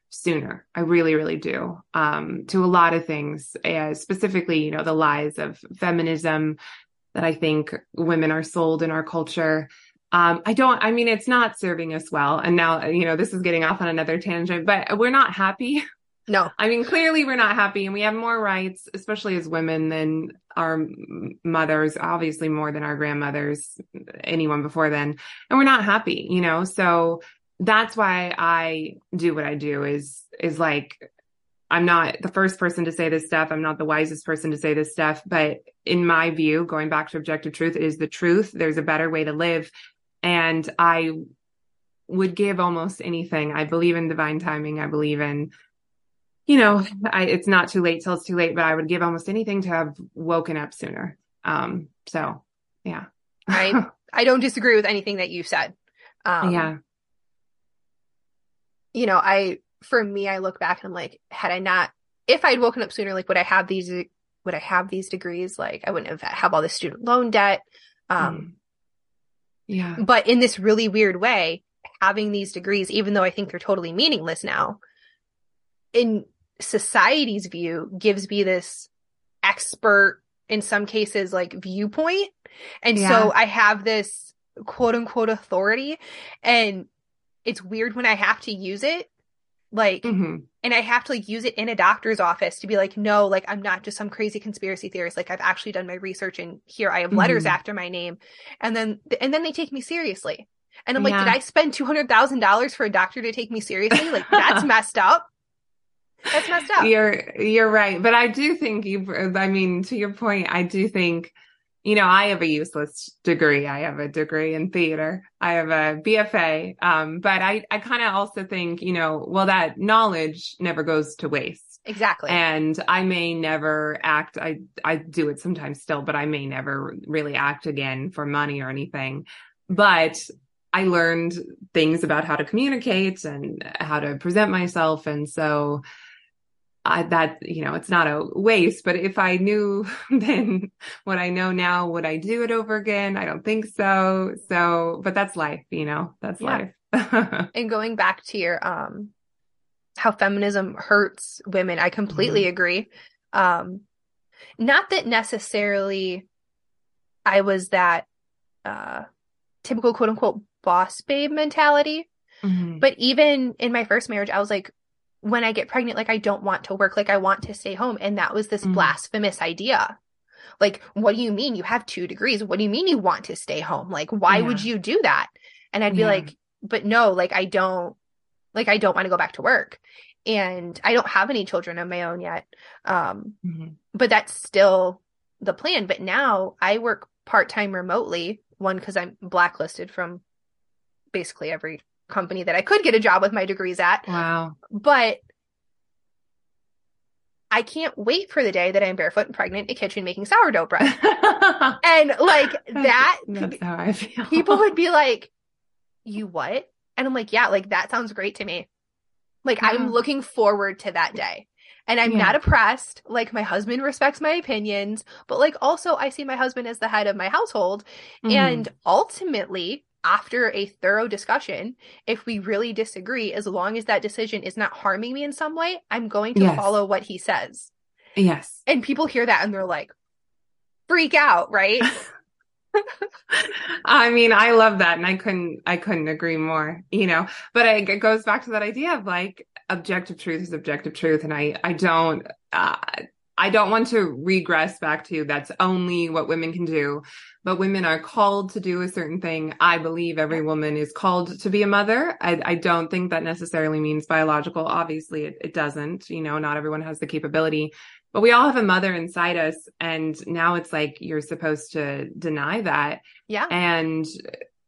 sooner. I really really do. Um to a lot of things uh, specifically you know the lies of feminism that i think women are sold in our culture um, I don't, I mean, it's not serving us well. And now, you know, this is getting off on another tangent, but we're not happy No. (laughs) I mean, clearly we're not happy and we have more rights, especially as women than our mothers, obviously more than our grandmothers, anyone before then. And we're not happy, you know? So that's why I do what I do is, is like, I'm not the first person to say this stuff. I'm not the wisest person to say this stuff, but in my view, going back to objective truth, it is the truth. There's a better way to live. And I would give almost anything. I believe in divine timing. I believe in you know, I, it's not too late till it's too late, but I would give almost anything to have woken up sooner. Um, so yeah. I, (laughs) I don't disagree with anything that you said. Um, yeah. You know, I, for me, I look back and I'm like, had I not, if I'd woken up sooner, like, would I have these, would I have these degrees? Like, I wouldn't have have all this student loan debt. Um, mm. Yeah. But in this really weird way, having these degrees, even though I think they're totally meaningless now, in society's view gives me this expert in some cases like viewpoint and yeah. so i have this quote unquote authority and it's weird when i have to use it like mm-hmm. and i have to like use it in a doctor's office to be like no like i'm not just some crazy conspiracy theorist like i've actually done my research and here i have letters mm-hmm. after my name and then and then they take me seriously and i'm like did i spend $200000 for a doctor to take me seriously like that's (laughs) messed up that's messed up. You're you're right, but I do think you. I mean, to your point, I do think. You know, I have a useless degree. I have a degree in theater. I have a BFA. Um, but I, I kind of also think, you know, well, that knowledge never goes to waste. Exactly. And I may never act. I, I do it sometimes still, but I may never really act again for money or anything. But I learned things about how to communicate and how to present myself. And so, I, that you know it's not a waste but if i knew (laughs) then what i know now would i do it over again i don't think so so but that's life you know that's yeah. life (laughs) and going back to your um how feminism hurts women i completely mm-hmm. agree um not that necessarily i was that uh typical quote unquote boss babe mentality mm-hmm. but even in my first marriage i was like when I get pregnant, like I don't want to work, like I want to stay home. And that was this mm. blasphemous idea. Like, what do you mean you have two degrees? What do you mean you want to stay home? Like, why yeah. would you do that? And I'd be yeah. like, but no, like I don't, like I don't want to go back to work. And I don't have any children of my own yet. Um, mm-hmm. but that's still the plan. But now I work part time remotely, one, because I'm blacklisted from basically every company that I could get a job with my degrees at. Wow. But I can't wait for the day that I'm barefoot and pregnant in a kitchen making sourdough bread. (laughs) and like that, (laughs) That's how I feel. people would be like, you what? And I'm like, yeah, like that sounds great to me. Like yeah. I'm looking forward to that day. and I'm yeah. not oppressed. Like my husband respects my opinions, but like also I see my husband as the head of my household. Mm-hmm. And ultimately, after a thorough discussion, if we really disagree, as long as that decision is not harming me in some way, I'm going to yes. follow what he says. Yes. And people hear that and they're like, freak out, right? (laughs) I mean, I love that, and I couldn't, I couldn't agree more. You know, but it goes back to that idea of like objective truth is objective truth, and I, I don't, uh, I don't want to regress back to that's only what women can do, but women are called to do a certain thing. I believe every woman is called to be a mother. I, I don't think that necessarily means biological. Obviously, it, it doesn't. You know, not everyone has the capability but we all have a mother inside us and now it's like you're supposed to deny that yeah and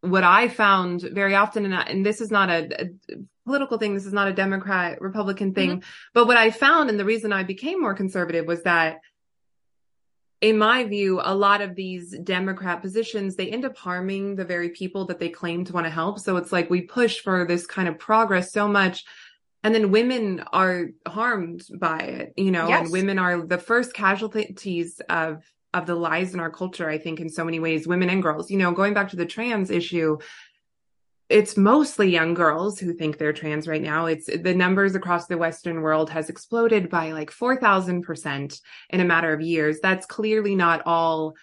what i found very often and, and this is not a, a, political thing this is not a democrat republican thing mm-hmm. but what i found and the reason i became more conservative was that in my view, a lot of these Democrat positions, they end up harming the very people that they claim to want to help. So it's like we push for this kind of progress so much and then women are harmed by it you know yes. and women are the first casualties of of the lies in our culture i think in so many ways women and girls you know going back to the trans issue it's mostly young girls who think they're trans right now. It's the numbers across the western world has exploded by like 4000% in a matter of years. That's clearly not all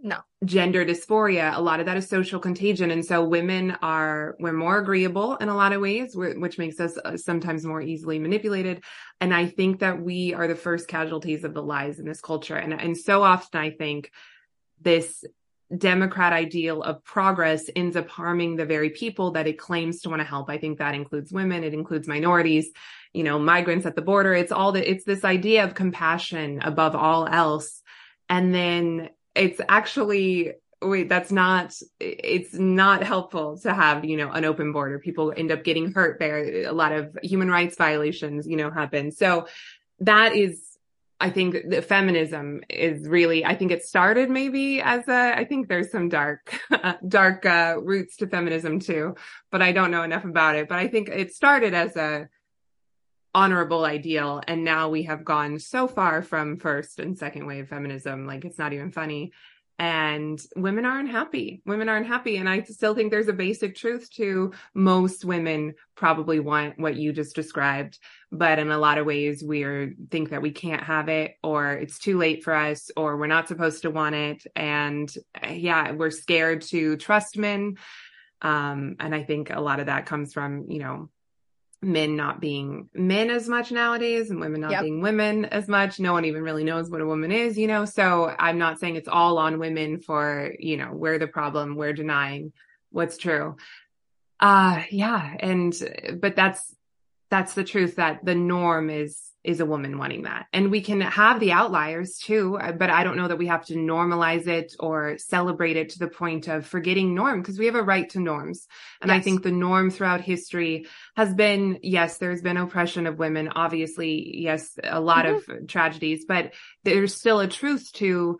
no. gender dysphoria. A lot of that is social contagion. And so women are we're more agreeable in a lot of ways which makes us uh, sometimes more easily manipulated. And i think that we are the first casualties of the lies in this culture. And and so often i think this democrat ideal of progress ends up harming the very people that it claims to want to help. I think that includes women it includes minorities you know migrants at the border. It's all that it's this idea of compassion above all else. And then it's actually wait that's not it's not helpful to have you know an open border. People end up getting hurt there a lot of human rights violations you know happen. So that is i think the feminism is really i think it started maybe as a i think there's some dark (laughs) dark uh, roots to feminism too but i don't know enough about it. But i think it started as a honorable ideal and now we have gone so far from first and second wave feminism like it's not even funny. And women aren't happy. Women aren't happy. And i still think there's a basic truth to most women probably want what you just described but in a lot of ways we think that we can't have it or it's too late for us or we're not supposed to want it and yeah we're scared to trust men um, and i think a lot of that comes from you know men not being men as much nowadays and women not yep. being women as much. No one even really knows what a woman is, you know? So I'm not saying it's all on women for, you know, we're the problem, we're denying what's true. Uh yeah. And but that's that's the truth that the norm is is a woman wanting that. And we can have the outliers too, but I don't know that we have to normalize it or celebrate it to the point of forgetting norm because we have a right to norms. And yes. I think the norm throughout history has been, yes, there's been oppression of women. Obviously, yes, a lot mm-hmm. of tragedies, but there's still a truth to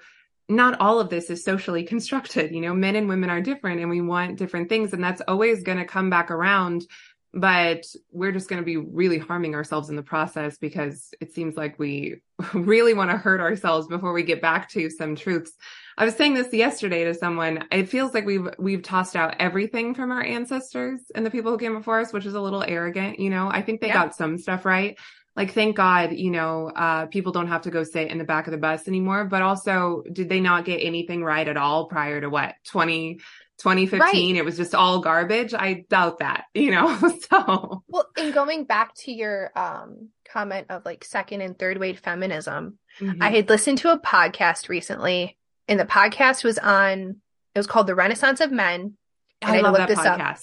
not all of this is socially constructed. You know, men and women are different and we want different things. And that's always going to come back around but we're just going to be really harming ourselves in the process because it seems like we (laughs) really want to hurt ourselves before we get back to some truths. I was saying this yesterday to someone. It feels like we've we've tossed out everything from our ancestors and the people who came before us, which is a little arrogant, you know. I think they yeah. got some stuff right. Like thank God, you know, uh, people don't have to go sit in the back of the bus anymore, but also did they not get anything right at all prior to what 20 2015 right. it was just all garbage i doubt that you know (laughs) so well in going back to your um comment of like second and third wave feminism mm-hmm. i had listened to a podcast recently and the podcast was on it was called the renaissance of men and i, I love that this podcast. up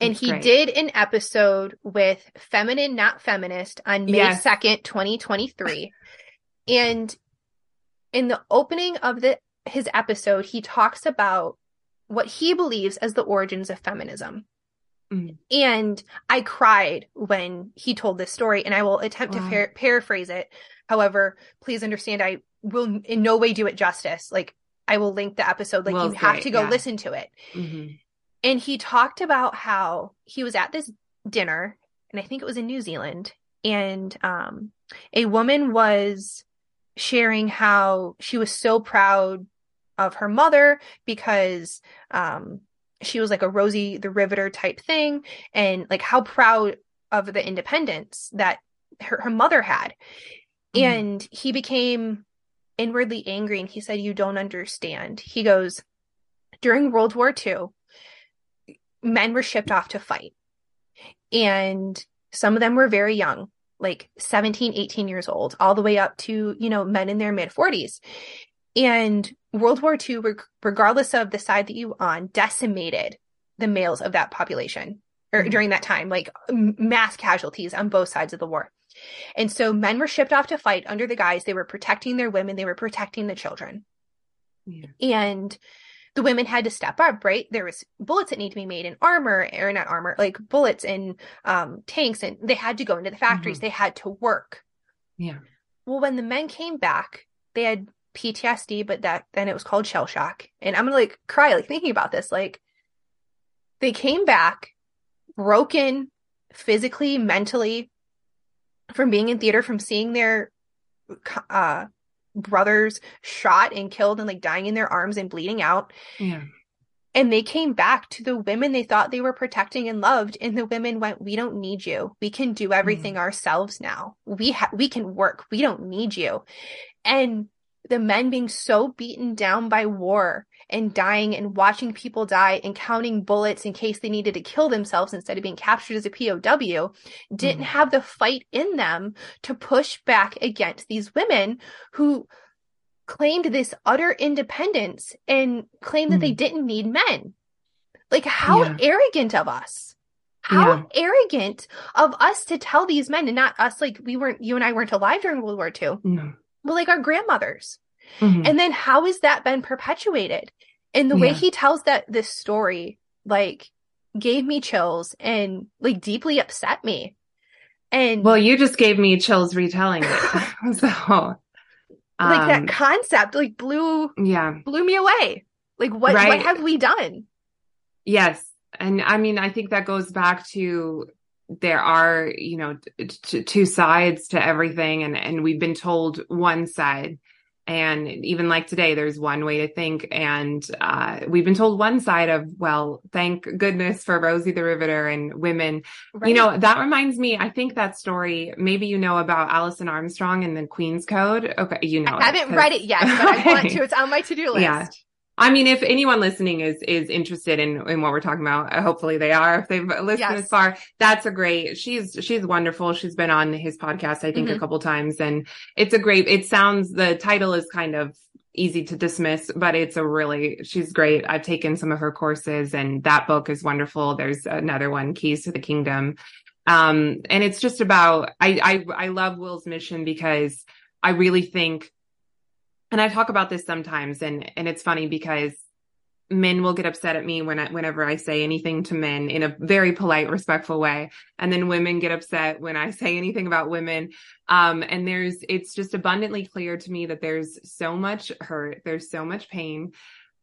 and he great. did an episode with feminine not feminist on may yes. 2nd 2023 and in the opening of the his episode he talks about what he believes as the origins of feminism. Mm. And I cried when he told this story, and I will attempt wow. to par- paraphrase it. However, please understand, I will in no way do it justice. Like, I will link the episode. Like, well, you have to go yeah. listen to it. Mm-hmm. And he talked about how he was at this dinner, and I think it was in New Zealand, and um, a woman was sharing how she was so proud of her mother because um, she was like a Rosie the Riveter type thing, and like how proud of the independence that her, her mother had. Mm. And he became inwardly angry and he said, You don't understand. He goes, During World War II, men were shipped off to fight. And some of them were very young, like 17, 18 years old, all the way up to, you know, men in their mid 40s. And World War II, regardless of the side that you on, decimated the males of that population or mm-hmm. during that time, like mass casualties on both sides of the war. And so men were shipped off to fight under the guise they were protecting their women, they were protecting the children. Yeah. And the women had to step up, right? There was bullets that need to be made in armor, or not armor, like bullets in um, tanks, and they had to go into the factories. Mm-hmm. They had to work. Yeah. Well, when the men came back, they had PTSD, but that then it was called shell shock. And I'm gonna like cry, like thinking about this. Like they came back broken physically, mentally, from being in theater, from seeing their uh, brothers shot and killed and like dying in their arms and bleeding out. Yeah. And they came back to the women they thought they were protecting and loved, and the women went, "We don't need you. We can do everything mm. ourselves now. We ha- we can work. We don't need you." And the men being so beaten down by war and dying and watching people die and counting bullets in case they needed to kill themselves instead of being captured as a POW didn't mm. have the fight in them to push back against these women who claimed this utter independence and claimed mm. that they mm. didn't need men. Like, how yeah. arrogant of us. How yeah. arrogant of us to tell these men and not us, like we weren't, you and I weren't alive during World War II. No. Well, like our grandmothers. Mm-hmm. And then how has that been perpetuated? And the yeah. way he tells that this story, like, gave me chills and like deeply upset me. And well, you just gave me chills retelling it. (laughs) (laughs) so um, like that um, concept like blew yeah blew me away. Like what right. what have we done? Yes. And I mean, I think that goes back to there are, you know, t- two sides to everything and and we've been told one side and even like today, there's one way to think. And uh, we've been told one side of, well, thank goodness for Rosie the Riveter and women. Right. You know, that reminds me, I think that story, maybe you know about Alison Armstrong and the Queen's Code. Okay, you know. I haven't read it yet, but okay. I want (laughs) to. It's on my to do list. Yeah. I mean, if anyone listening is is interested in in what we're talking about, uh, hopefully they are. If they've listened yes. this far, that's a great. She's she's wonderful. She's been on his podcast, I think, mm-hmm. a couple times, and it's a great. It sounds the title is kind of easy to dismiss, but it's a really she's great. I've taken some of her courses, and that book is wonderful. There's another one, Keys to the Kingdom, um, and it's just about. I I I love Will's mission because I really think and I talk about this sometimes and and it's funny because men will get upset at me when I, whenever I say anything to men in a very polite, respectful way, and then women get upset when I say anything about women. Um, and there's it's just abundantly clear to me that there's so much hurt, there's so much pain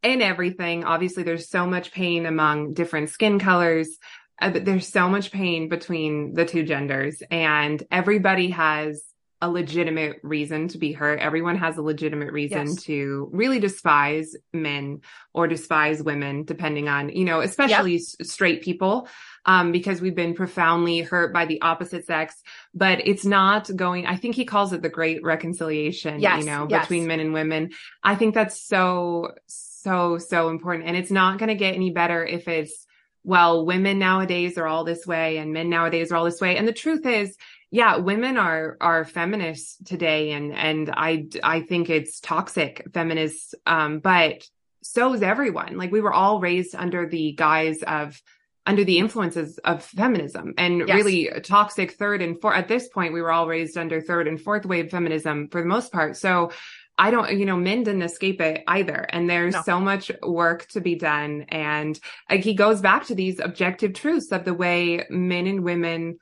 in everything. Obviously, there's so much pain among different skin colors. Uh, but there's so much pain between the two genders, and everybody has a legitimate reason to be hurt. Everyone has a legitimate reason yes. to really despise men or despise women, depending on, you know, especially yep. s- straight people, um, because we've been profoundly hurt by the opposite sex. But it's not going, I think he calls it the great reconciliation, yes. you know, yes. between men and women. I think that's so, so, so important. And it's not going to get any better if it's, well, women nowadays are all this way and men nowadays are all this way. And the truth is, yeah women are are feminists today and and i i think it's toxic feminists um but so is everyone like we were all raised under the guise of under the influences of feminism and yes. really toxic third and fourth at this point we were all raised under third and fourth wave feminism for the most part so I don't, you know, men didn't escape it either. And there's no. so much work to be done. And like, he goes back to these objective truths of the way men and women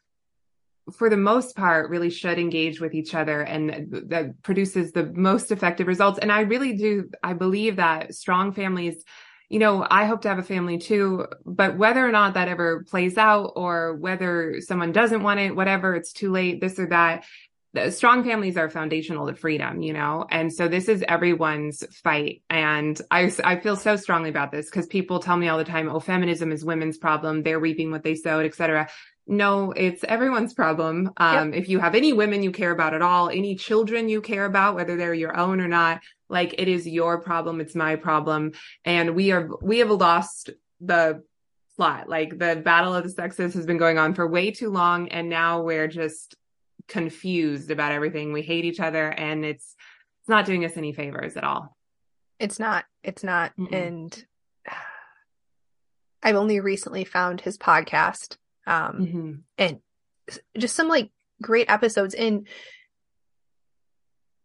for the most part really should engage with each other and that produces the most effective results and i really do i believe that strong families you know, I hope to have a family too, but whether or not that ever plays out or whether someone doesn't want it, whatever, it's too late, this or that. The strong families are foundational to freedom, you know? And so this is everyone's fight. And I, I feel so strongly about this because people tell me all the time, oh, feminism is women's problem. They're reaping what they sowed, etc. No, it's everyone's problem. Um, yep. if you have any women you care about at all, any children you care about, whether they're your own or not, like it is your problem. It's my problem. And we are, we have lost the plot. Like the battle of the sexes has been going on for way too long. And now we're just confused about everything. We hate each other and it's, it's not doing us any favors at all. It's not, it's not. Mm-mm. And (sighs) I've only recently found his podcast um, mm-hmm. and just some like great episodes. And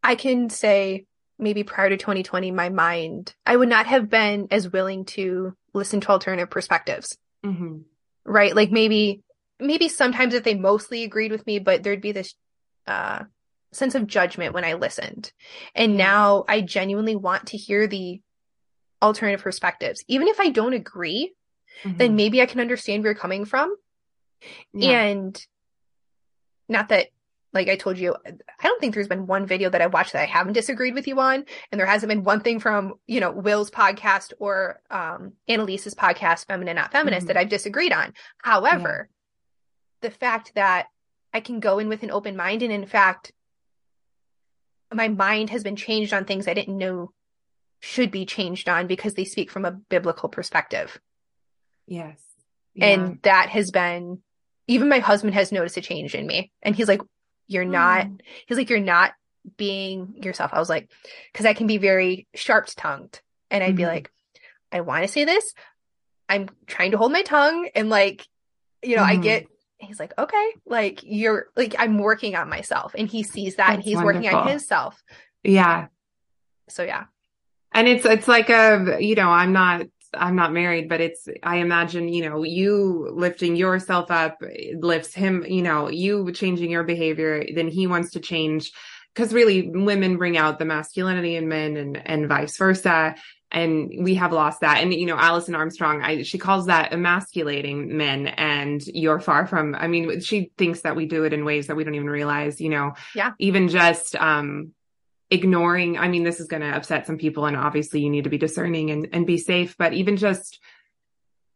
I can say maybe prior to 2020, my mind, I would not have been as willing to listen to alternative perspectives. Mm-hmm. Right. Like maybe, maybe sometimes if they mostly agreed with me, but there'd be this, uh, sense of judgment when I listened. And now I genuinely want to hear the alternative perspectives. Even if I don't agree, mm-hmm. then maybe I can understand where you're coming from. Yeah. And not that like I told you, I don't think there's been one video that I watched that I haven't disagreed with you on. And there hasn't been one thing from, you know, Will's podcast or um Annalise's podcast, Feminine Not Feminist, mm-hmm. that I've disagreed on. However, yeah. the fact that I can go in with an open mind and in fact my mind has been changed on things I didn't know should be changed on because they speak from a biblical perspective. Yes. Yeah. And that has been even my husband has noticed a change in me. And he's like, You're not, mm. he's like, You're not being yourself. I was like, Because I can be very sharp tongued. And I'd mm-hmm. be like, I want to say this. I'm trying to hold my tongue. And like, you know, mm-hmm. I get, he's like, Okay, like you're like, I'm working on myself. And he sees that That's and he's wonderful. working on himself. Yeah. So, yeah. And it's, it's like a, you know, I'm not I'm not married, but it's, I imagine, you know, you lifting yourself up lifts him, you know, you changing your behavior, then he wants to change. Cause really women bring out the masculinity in men and, and vice versa. And we have lost that. And, you know, Alison Armstrong, I, she calls that emasculating men and you're far from, I mean, she thinks that we do it in ways that we don't even realize, you know, yeah, even just, um, ignoring i mean this is going to upset some people and obviously you need to be discerning and, and be safe but even just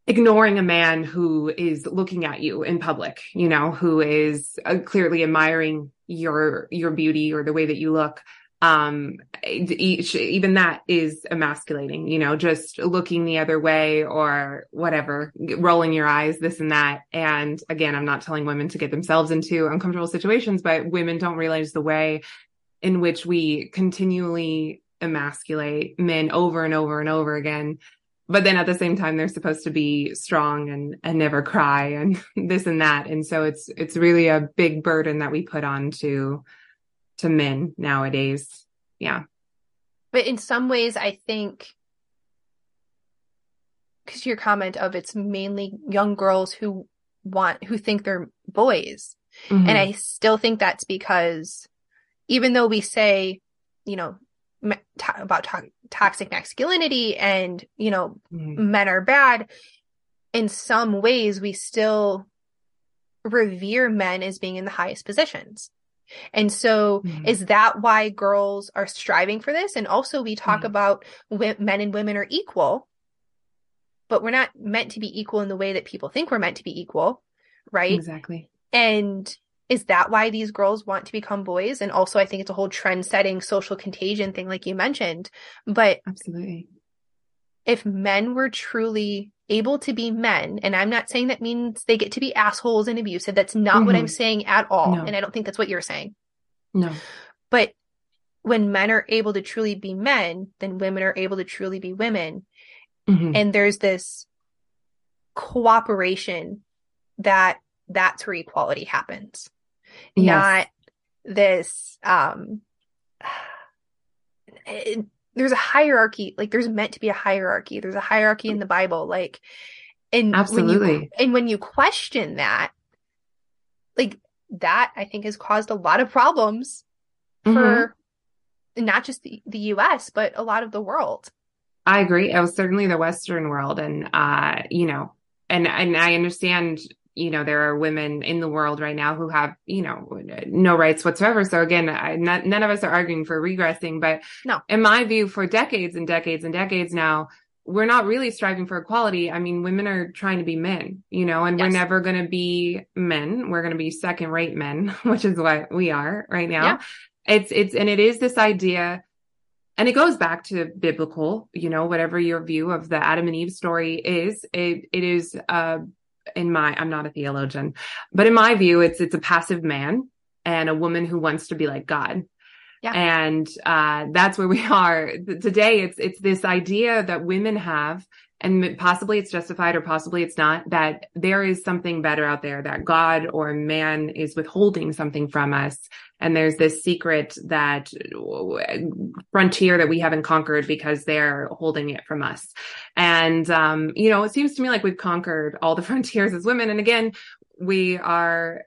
ignoring a man who is looking at you in public you know who is uh, clearly admiring your your beauty or the way that you look um each, even that is emasculating you know just looking the other way or whatever rolling your eyes this and that. And again i'm not telling women to get themselves into uncomfortable situations but women don't realize the way in which we continually emasculate men over and over and over again. But then at the same time they're supposed to be strong and and never cry and (laughs) this and that. And so it's it's really a big burden that we put on to to men nowadays. Yeah. But in some ways i think because your comment of it's mainly young girls who want who think they're boys. Mm-hmm. and i still think that's because even though we say, you know, about to- toxic masculinity and, you know, mm-hmm. men are bad, in some ways we still revere men as being in the highest positions. And so mm-hmm. is that why girls are striving for this? And also we talk mm-hmm. about men and women are equal, but we're not meant to be equal in the way that people think we're meant to be equal. Right. Exactly. And is that why these girls want to become boys? And also, I think it's a whole trend setting social contagion thing, like you mentioned. But absolutely, if men were truly able to be men, and I'm not saying that means they get to be assholes and abusive. That's not mm-hmm. what I'm saying at all. No. And I don't think that's what you're saying. No. But when men are able to truly be men, then women are able to truly be women. Mm-hmm. And there's this cooperation that that's where equality happens yes. not this um it, there's a hierarchy like there's meant to be a hierarchy there's a hierarchy in the bible like and absolutely when you, and when you question that like that i think has caused a lot of problems mm-hmm. for not just the, the us but a lot of the world I agree. It was certainly the Western world. And, uh, you know, and, and I understand, you know, there are women in the world right now who have, you know, no rights whatsoever. So again, I, not, none of us are arguing for regressing, but no. in my view, for decades and decades and decades now, we're not really striving for equality. I mean, women are trying to be men, you know, and yes. we're never going to be men. We're going to be second rate men, (laughs) which is what we are right now. Yeah. It's, it's, and it is this idea, and it goes back to biblical, you know, whatever your view of the Adam and Eve story is, it, it is, uh, in my, I'm not a theologian, but in my view, it's, it's a passive man and a woman who wants to be like God. Yeah. And uh, that's where we (laughs) are today. It's it's this idea that women have, and possibly it's justified or possibly it's not, that there is something better out there, that God or man is withholding something from us. And there's this secret that frontier that we haven't conquered because they're holding it from us. And, um, you know, it seems to me like we've conquered all the (laughs) frontiers as women. And again, we are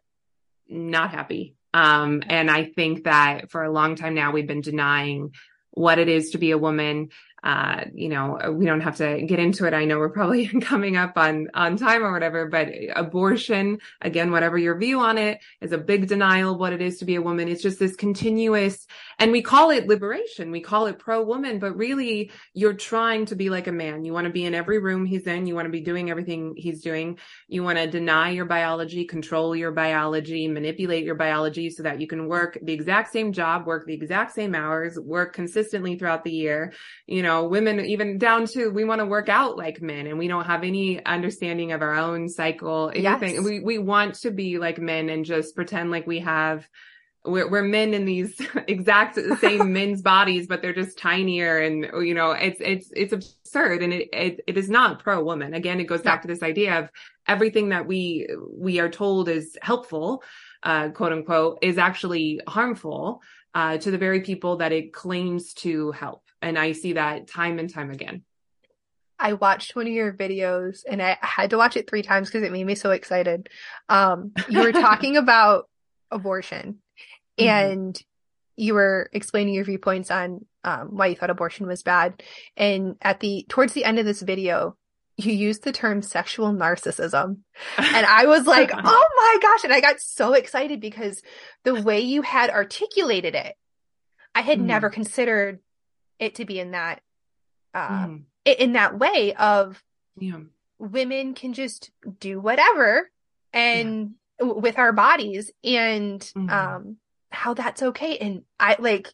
not happy um, and I think that for a long time now, we've been denying what it is to be a woman uh, you know, we don't have to get into it. I know we're probably (laughs) coming up on, on time or whatever, but abortion, again, whatever your view on it is a big denial of what it is to be a woman. It's just this continuous, and we call it liberation. We call it pro woman, but really you're trying to be like a man. You want to be in every room he's in. You want to be doing everything he's doing. You want to deny your biology, control your biology, manipulate your biology so that you can work the exact same job, work the exact same hours, work consistently throughout the year. You know, know, women even down to we want to work out like men and we don't have any understanding of our own cycle, anything. Yes. We we want to be like men and just pretend like we have we're, we're men in these (laughs) exact same (laughs) men's bodies, but they're just tinier and, you know, it's, it's, it's absurd and it, it, it is not pro woman. Again, it goes back to this idea of everything that we, we are told is helpful, uh, quote unquote, is actually harmful, uh, to the very people that it claims to help. And I see that time and time again. I watched one of your videos and I had to watch it three times because it made me so excited. Um, you were talking (laughs) about abortion mm-hmm. and you were explaining your viewpoints on um, why you thought abortion was bad. And at the towards the end of this video, you used the term sexual narcissism. And I was (laughs) like, oh my gosh. And I got so excited because the way you had articulated it, I had mm. never considered it to be in that uh mm. in that way of yeah. women can just do whatever and yeah. with our bodies and mm-hmm. um how that's okay and i like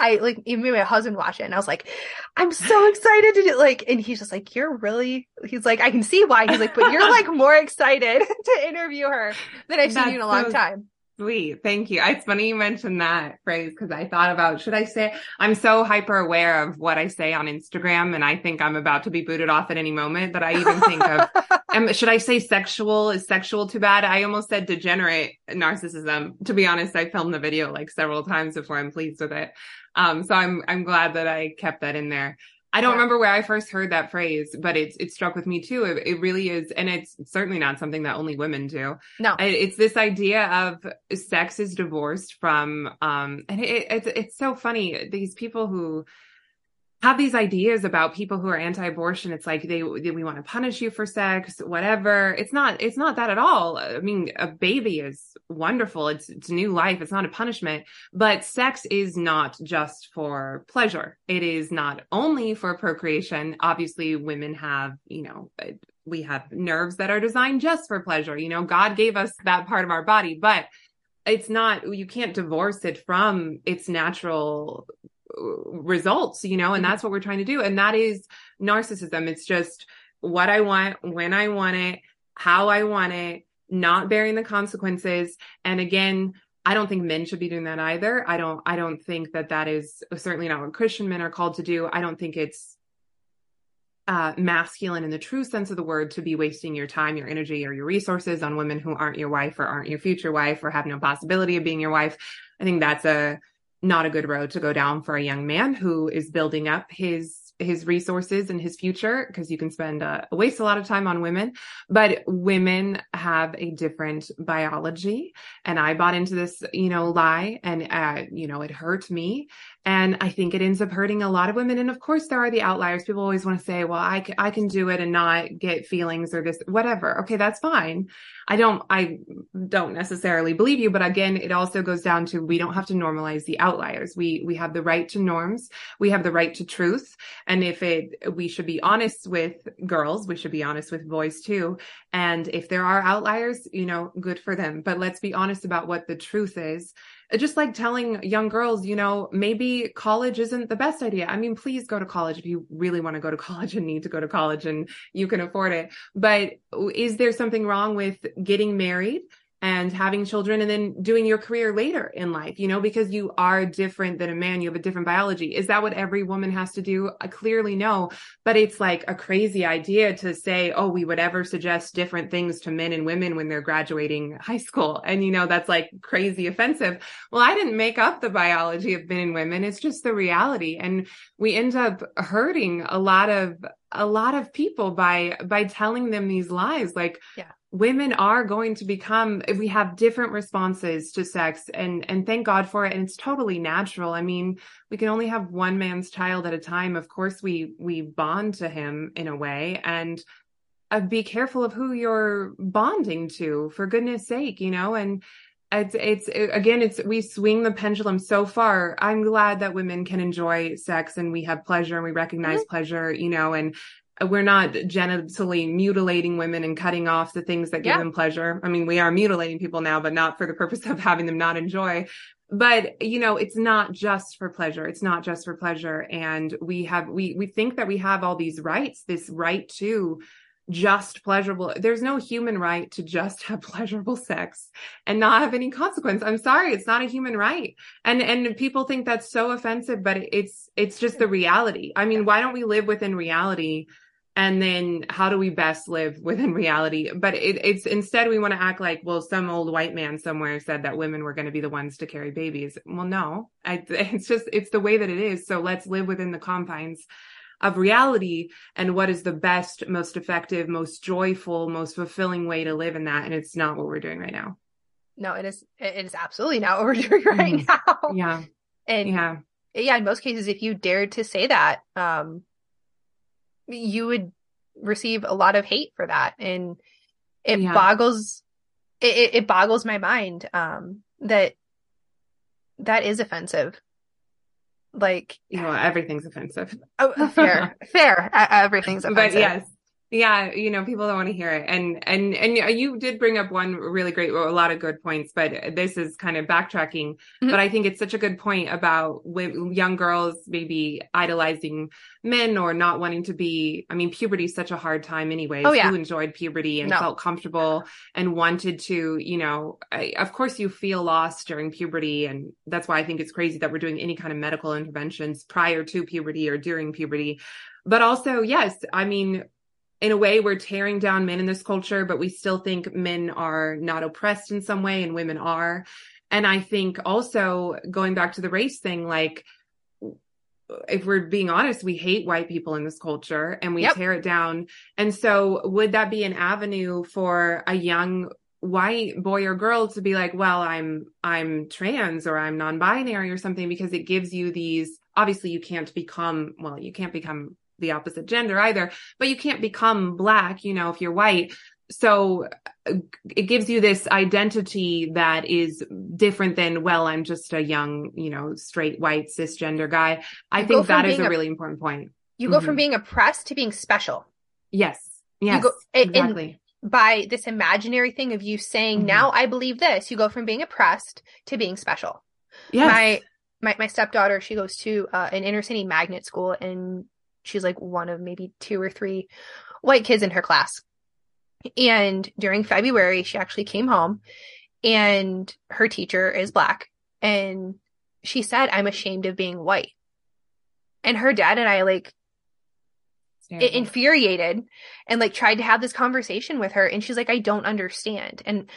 I like even my husband watched it and I was like, I'm so (laughs) excited to do like and he's just like, You're really he's like, I can see why. He's like, but you're like (laughs) more excited (laughs) to interview her than I've seen you in a long so, time. Sweet. Thank you. It's funny you mentioned that phrase because I thought about should I say I'm so hyper aware of what I say on Instagram and I think I'm about to be booted off at any moment that I even think of (laughs) um, should I say sexual? Is sexual too bad? I almost said degenerate narcissism. To be honest, I filmed the video like several times before I'm pleased with it. Um, so I'm I'm glad that I kept that in there. I don't yeah. remember where I first heard that phrase, but it's it struck with me too. It, it, really is, and it's certainly not something that only women do. No, it's this idea of sex is divorced from, um, and it, it's it's so funny. These people who have these ideas about people who are anti-abortion. It's like they, they, we want to punish you for sex whatever. It's not it's not that at all. I mean a baby is wonderful. It's it's new life. It's not a punishment. But sex is not just for pleasure. It is not only for procreation. Obviously women have you know uh, we have nerves that are designed just for pleasure. You know god gave us that part of our body but it's not you can't divorce it from its natural results, you know, and mm-hmm. that's what we're trying to do. And that is narcissism. It's just what I want, when I want it, how I want it, not bearing the consequences. And again, I don't think men should be doing that either. I don't, I don't think that that is certainly not what Christian men are called to do. I don't think it's uh, masculine in the true sense of the word to be wasting your time, your energy, or your resources on women who aren't your wife or aren't your future wife or have no possibility of being your wife. I think that's a not a good road to go down for a young man who is building up his his resources and his future because you can spend uh, waste a lot of time on women. But women have a different biology and i bought into this you know lie and uh, you know it hurt me And I think it ends up hurting a lot of women. And of course, there are the outliers. People always want to say, well, I, can do it and not get feelings or this, whatever. Okay, that's fine. I don't, I don't necessarily believe you, but again, it also goes down to we don't have to normalize the outliers. We, we have the right to norms. We have the right to truth. And if it, we should be honest with girls, we should be honest with boys too. And if there are outliers, you know, good for them. But let's be honest about what the truth is just like telling young girls, you know, maybe college isn't the best idea. I mean, please go to college if you really want to go to (laughs) college and need to go to college and you can afford it. But is there something wrong with getting married? And having children and then doing your career later in life, you know, because you are different than a man. You have a different biology. Is that what every woman has to do? I clearly no, but it's like a crazy idea to say, oh, we would ever suggest different things to men and women when they're graduating high school. And, you know, that's like crazy offensive. Well, I didn't make up the biology of men and women. It's just the reality. And we end up hurting a lot of a lot of people by by telling them these lies like yeah women are going to become we have different responses to sex and and thank god for it. And it's totally natural. I mean we can only have one man's child at a time. Of course we we bond to him in a way. And uh, be careful of who you're bonding to for goodness sake you know? And it's it's it, again it's we swing the pendulum so far. I'm glad that women can enjoy sex and we have pleasure and we recognize mm-hmm. pleasure you know? And we're not genitally mutilating women and cutting off the things that give yeah. them pleasure. I mean, we are mutilating people now, but not for the purpose of having them not enjoy. But, you know, it's not just for pleasure. It's not just for pleasure. And we have, we, we think that we have all these rights, this right to just pleasurable. There's no human right to just (laughs) have pleasurable sex and not have any consequence. I'm sorry. It's not a human right. And, and people think that's so offensive, but it's, it's just the reality. I mean, why don't we live within reality and then how do we best live within reality? But it, it's instead we want to act like well some old white man somewhere said that women were going to be the ones to carry babies. Well no. I, (laughs) it's just it's the way that it is. So let's live within the confines of reality and what is the best most effective most joyful most fulfilling way to live in that. And it's not what we're doing right now. No it is it is absolutely not what we're (laughs) doing right mm. now. Yeah. And yeah. yeah in most cases if you dared to say that um you would receive a lot of hate for that. And it yeah. boggles it, it boggles my mind um that that is offensive. Like you know everything's offensive. Oh, fair. (laughs) Fair. Everything's offensive. but yes yeah you know people don't want to hear it and and and you did bring up one really great a lot of good points but this is kind of backtracking mm-hmm. but i think it's such a good point about young girls maybe idolizing men or not wanting to be i mean puberty is such a hard time anyways oh, yeah. who enjoyed puberty and no. felt comfortable and wanted to you know I, of course you feel lost during puberty and that's why i think it's crazy that we're doing any kind of medical interventions prior to puberty or during puberty but also yes i mean in a way we're tearing down men in this culture but we still think men are not oppressed in some way and women are and i think also going back to the race thing like if we're being honest we hate white people in this culture and we yep. tear it down and so would that be an avenue for a young white boy or girl to be like well i'm i'm trans or i'm non-binary or something because it gives you these obviously you can't become well you can't become the opposite gender either, but you can't become black, you know, if you're white. So uh, it gives you this identity that is different than, well, I'm just a young, you know, straight white cisgender guy. I you think that is a, a really important point. You go mm-hmm. from being oppressed to being special. Yes. Yes. Go, exactly. by this imaginary thing of you saying, mm-hmm. now I believe this, you go from being oppressed to being special. Yes. My, my, my stepdaughter, she goes to uh, an inner city magnet school and she's like one of maybe two or three white kids in her class. And during February, she actually came home and her teacher is black. And she said, I'm ashamed of being white. And her dad and I like it infuriated and like tried to have this conversation with her. And she's like, I don't understand. And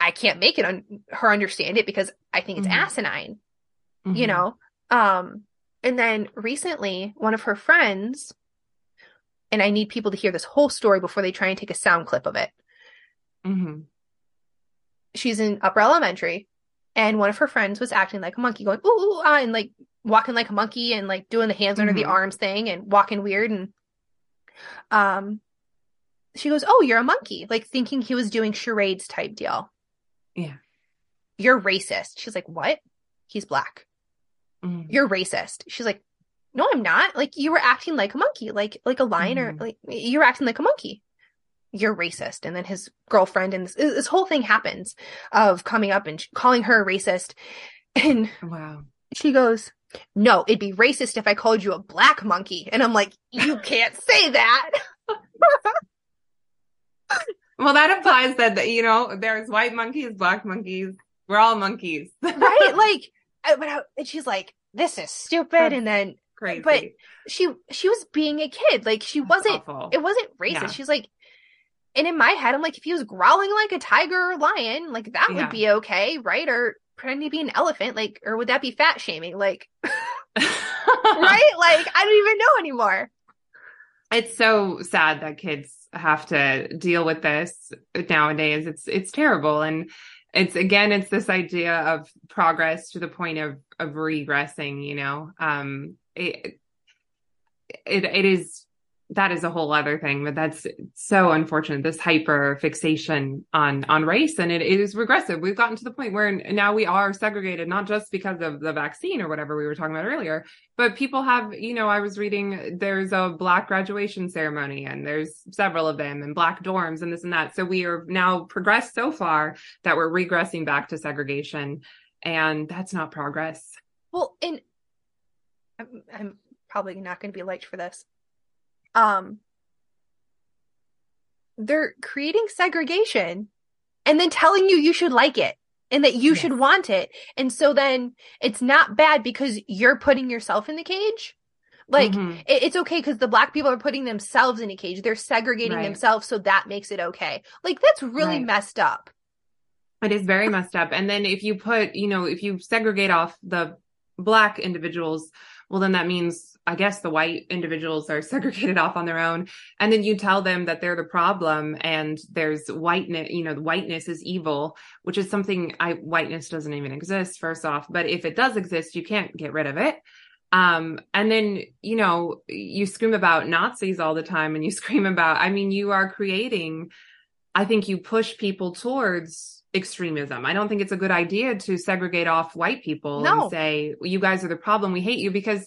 I can't make it on un- her understand it because I think it's mm-hmm. asinine, mm-hmm. you know? Um, and then recently, one of her friends, and I need people to hear this whole story before they try and take a sound clip of it. Mm-hmm. She's in upper elementary. and one of her friends was acting like a monkey, going ooh, ooh ah, and like walking like a monkey and like doing the hands mm-hmm. under the mm-hmm. arms thing and walking weird and um she goes, "Oh, you're a monkey," like thinking he was doing charades type deal. Yeah. You're racist. She's like, "What?" He's black. Mm. You're racist. She's like, "No, I'm not. Like you were acting like a monkey, like like a lion mm. or like you're acting like a monkey." You're racist. And then his girlfriend and this, this whole thing happens of coming up and calling her a racist. (laughs) And wow. She goes, no, it'd be racist if I called you a black monkey. And I'm like, you (laughs) can't say that. (laughs) well, that implies that, you know, there's white monkeys, black monkeys. We're all monkeys. right? Like, but I, and she's like, this is stupid. That's and then, crazy. but she, she was being a kid. Like, she wasn't, it wasn't racist. Yeah. She's like, and in my head, I'm like, if he was growling like a tiger or lion, like that yeah. would be okay, right? Or pretending to be an elephant, like, or would that be fat shaming? Like, (laughs) right? Like, I don't even know anymore. It's so sad that kids have to deal with this nowadays. It's it's terrible, and it's again, it's this idea of progress to the point of of regressing. You know, um, it it it is that is a whole other thing, but that's so unfortunate. This hyper fixation on on race, and it, it is regressive. We've gotten to the point where now we are segregated, not just because of the vaccine or whatever we were talking about earlier, but people have. You know, I was reading there's a black graduation ceremony, and there's several of them, and black dorms, and this and that. So we are now progressed so far that we're regressing back to segregation, and that's not progress. Well, and I'm, I'm probably not going to be liked for this um they're creating segregation and then telling you you should like it and that you should want it. And so then it's not bad because you're putting yourself in the cage. Like mm-hmm. it, it's okay because the black people are putting themselves in a cage. They're segregating right. themselves, so that makes it okay. Like that's really right. messed up. It is very messed up. And then if you put, you know, if you segregate off the black individuals, well, then that means I guess the white individuals are (laughs) segregated off on their own. And then you tell them that they're the problem and there's whiteness, you know, whiteness is evil, which is something I, whiteness doesn't even exist, first off. But if it does exist, you can't get rid of it. Um, and then, you know, you scream about Nazis all the time and you (laughs) scream about, I mean, you are creating, I think you push people towards extremism. I don't think it's a good idea to segregate off white people no. and say, you guys are the problem. We hate you because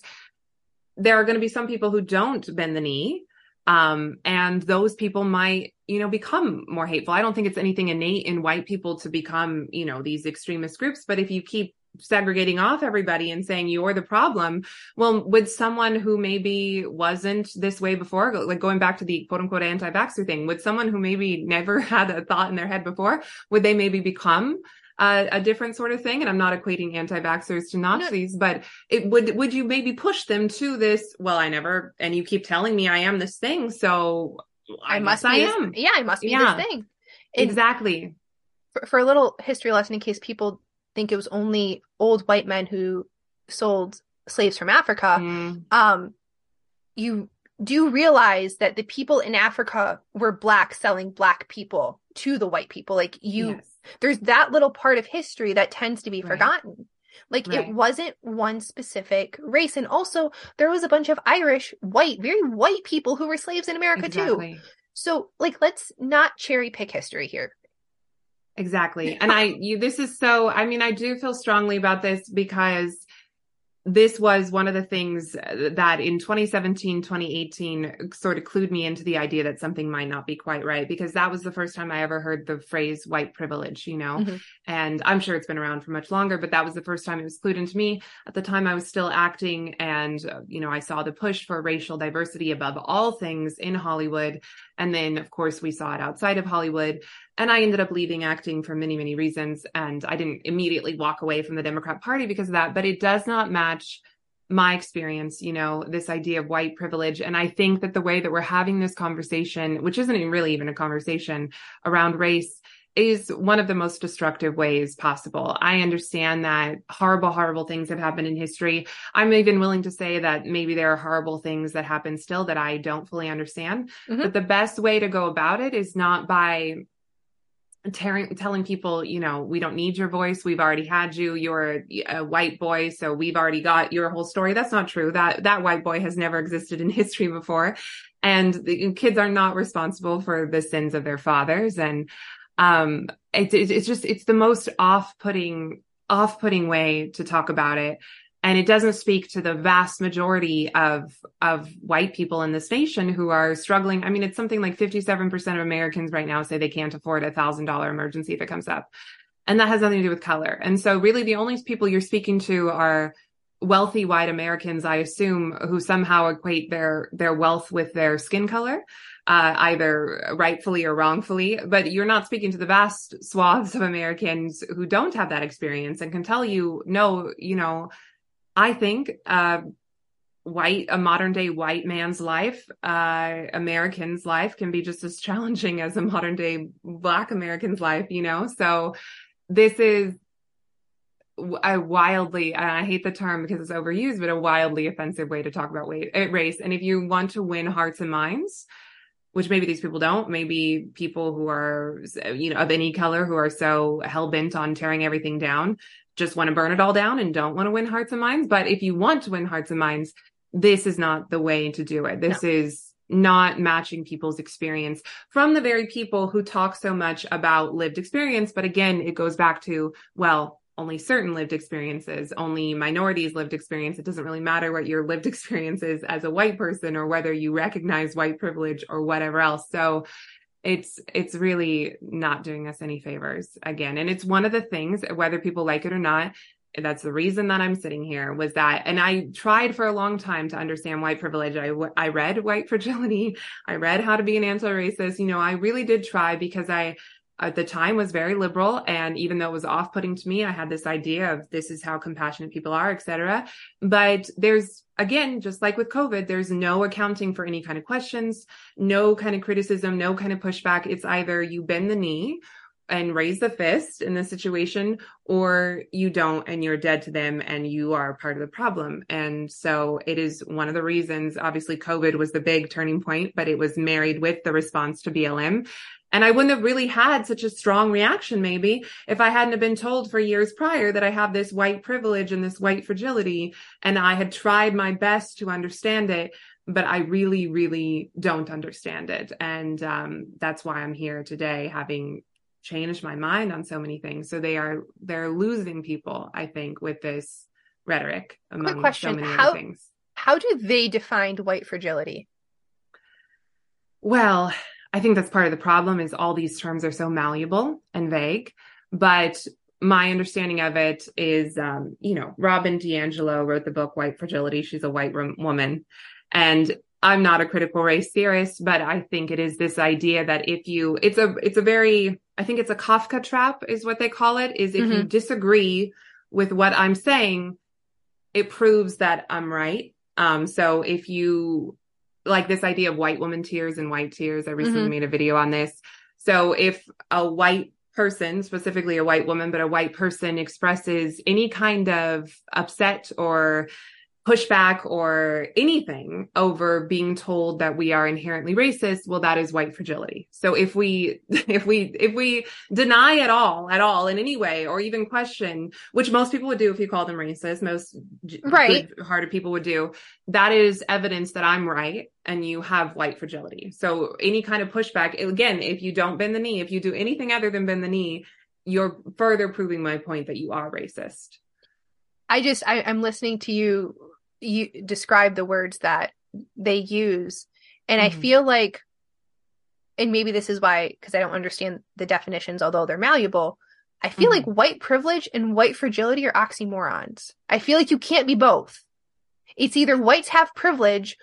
there are going to be some people who don't bend the knee um, and those people might you know become more hateful. I don't think it's anything innate in white people to become you know these extremist groups but if you keep segregating off everybody and saying you're the problem well would someone who maybe wasn't this way before like going back to the quote unquote anti-vaxxer thing would someone who maybe never (laughs) had a thought in their head before would they maybe become a, a different sort of thing. And I'm not equating anti-vaxxers to Nazis, no. but it would, would you maybe push them to this? Well, I never, and you keep telling me I am this thing. So I, I must be, I am. This, yeah, I must be yeah. this thing. And exactly. For, for a little history lesson in case people think it was only old white men who sold slaves from Africa. Mm. Um, you do realize that the people in Africa were black selling black people to the white people. Like you, yes. there's that little part of history that tends to be right. forgotten. Like right. it wasn't one specific race. And also there was a bunch of Irish, white, very white people who were slaves in America exactly. too. So like, let's not cherry pick history here. Exactly. And I, you, this is so, I mean, I do feel strongly about this because this was one of the things that in 2017 2018 sort of clued me into the idea that something might not be quite right because that was the first time i ever heard the phrase white privilege you know? Mm-hmm. and i'm sure it's been around for much longer but that was the first time it was clued into me. At the time i was still acting and uh, you know i saw the push for racial diversity above all things in hollywood and then, of course, we saw it outside of Hollywood. And I ended up leaving acting for many, many reasons. And I didn't immediately walk away from the Democrat Party because of that, but it does not match my experience, you know, this idea of white privilege. And I think that the way that we're having this conversation, which isn't really even a conversation around race, is one of the most destructive ways possible. I understand that horrible, horrible things have happened in history. I'm even willing to say that maybe there are horrible things that happen still that I don't fully understand. Mm-hmm. But the best way to go about it is not by tearing, telling people, you know, we don't need your voice. We've already had you. You're a, a, white boy, so we've already got your whole story. That's not true. That that white boy has never existed in (laughs) history before, and the kids are not responsible for the sins of their fathers. And um, it, it, it's just it's the most off-putting off-putting way to talk about it. And it doesn't speak to the vast majority of of white people in this nation who are struggling. I mean it's something like 57% of americans right now say they can't afford a thousand dollar emergency if it comes up. And that has nothing to do with color. And so really the only people you're speaking to are wealthy white americans i assume who somehow equate their their wealth with their skin color uh, either rightfully or wrongfully, but you're not speaking to the vast swaths of Americans who don't have that experience and can tell you, no, you know, I think uh, white a modern day white man's life, uh, American's life can be just as challenging as a modern day Black American's life. You know, so this is a wildly I hate the term because it's overused, but a wildly offensive way to talk about uh, race. And if you want to win hearts and minds, which maybe these people don't, maybe people who are you know of any color who are so hell bent on tearing everything down just want to burn it all down and don't want to win hearts and minds. But if you want to win hearts and minds, this is not the way to do it. This no. is not matching people's experience from the very people who talk so much about lived experience. But again, it goes back to, well, only certain lived experiences, only minorities lived experience. It doesn't really matter what your lived (laughs) experience is as a white person or whether you recognize white privilege or whatever else. So it's it's really not doing us any favors again and it's one of the things whether people like it or not that's the reason that i'm sitting here was that and i tried for a long time to understand white privilege i i read white fragility i read how to be an anti-racist you know i really did try because i at the time was very liberal and even though it was off-putting to me i had this idea of this is how compassionate people are etc but there's again just like with covid there's no accounting for any kind of questions no kind of criticism no kind of pushback. It's either you bend the knee and raise the fist in this situation or you don't and you're dead to them and you are part of the problem. And so it is one of the reasons obviously covid was the big turning point but it was married with the response to blm and I wouldn't have really had such a strong reaction, maybe, if I hadn't have been told for years prior that I have this white privilege and this white fragility. And I had tried my best to understand it, but I really, really don't understand it. And um, that's why I'm here today, having changed my mind on so many things. So they are, they're losing people, I think, with this rhetoric among Quick question. so many how, things. How do they define white fragility? Well, I think that's part of the problem is all these terms are so malleable and vague. But my understanding of it is, um, you know, Robin DiAngelo wrote the book White Fragility. She's a white woman. And I'm not a critical race theorist, but I think it is this idea that if you, it's a, it's a very, I think it's a Kafka trap is what they call it, is if mm-hmm. you disagree with what I'm saying, it proves that I'm right. Um, so if you like this idea of white woman tears and white tears. I recently mm-hmm. made a video on this. So if a white person, specifically a white woman, but a white person expresses any kind of upset or pushback or anything over being told that we are inherently racist well that is white fragility. So if we (laughs) if we if we deny at all at all in any way or even question which most people would do if you call them racist most right. hearted people would do that is evidence that i'm right and you have white fragility. So any kind of pushback again if you don't bend the knee if you do anything other than bend the knee you're further proving my point that you are racist. I just I, am listening to you you describe the words that they use and mm-hmm. i feel like and maybe this is why because i don't understand the definitions although they're malleable i feel mm-hmm. like white privilege and white fragility are oxymorons i feel like you can't be both it's either whites have privilege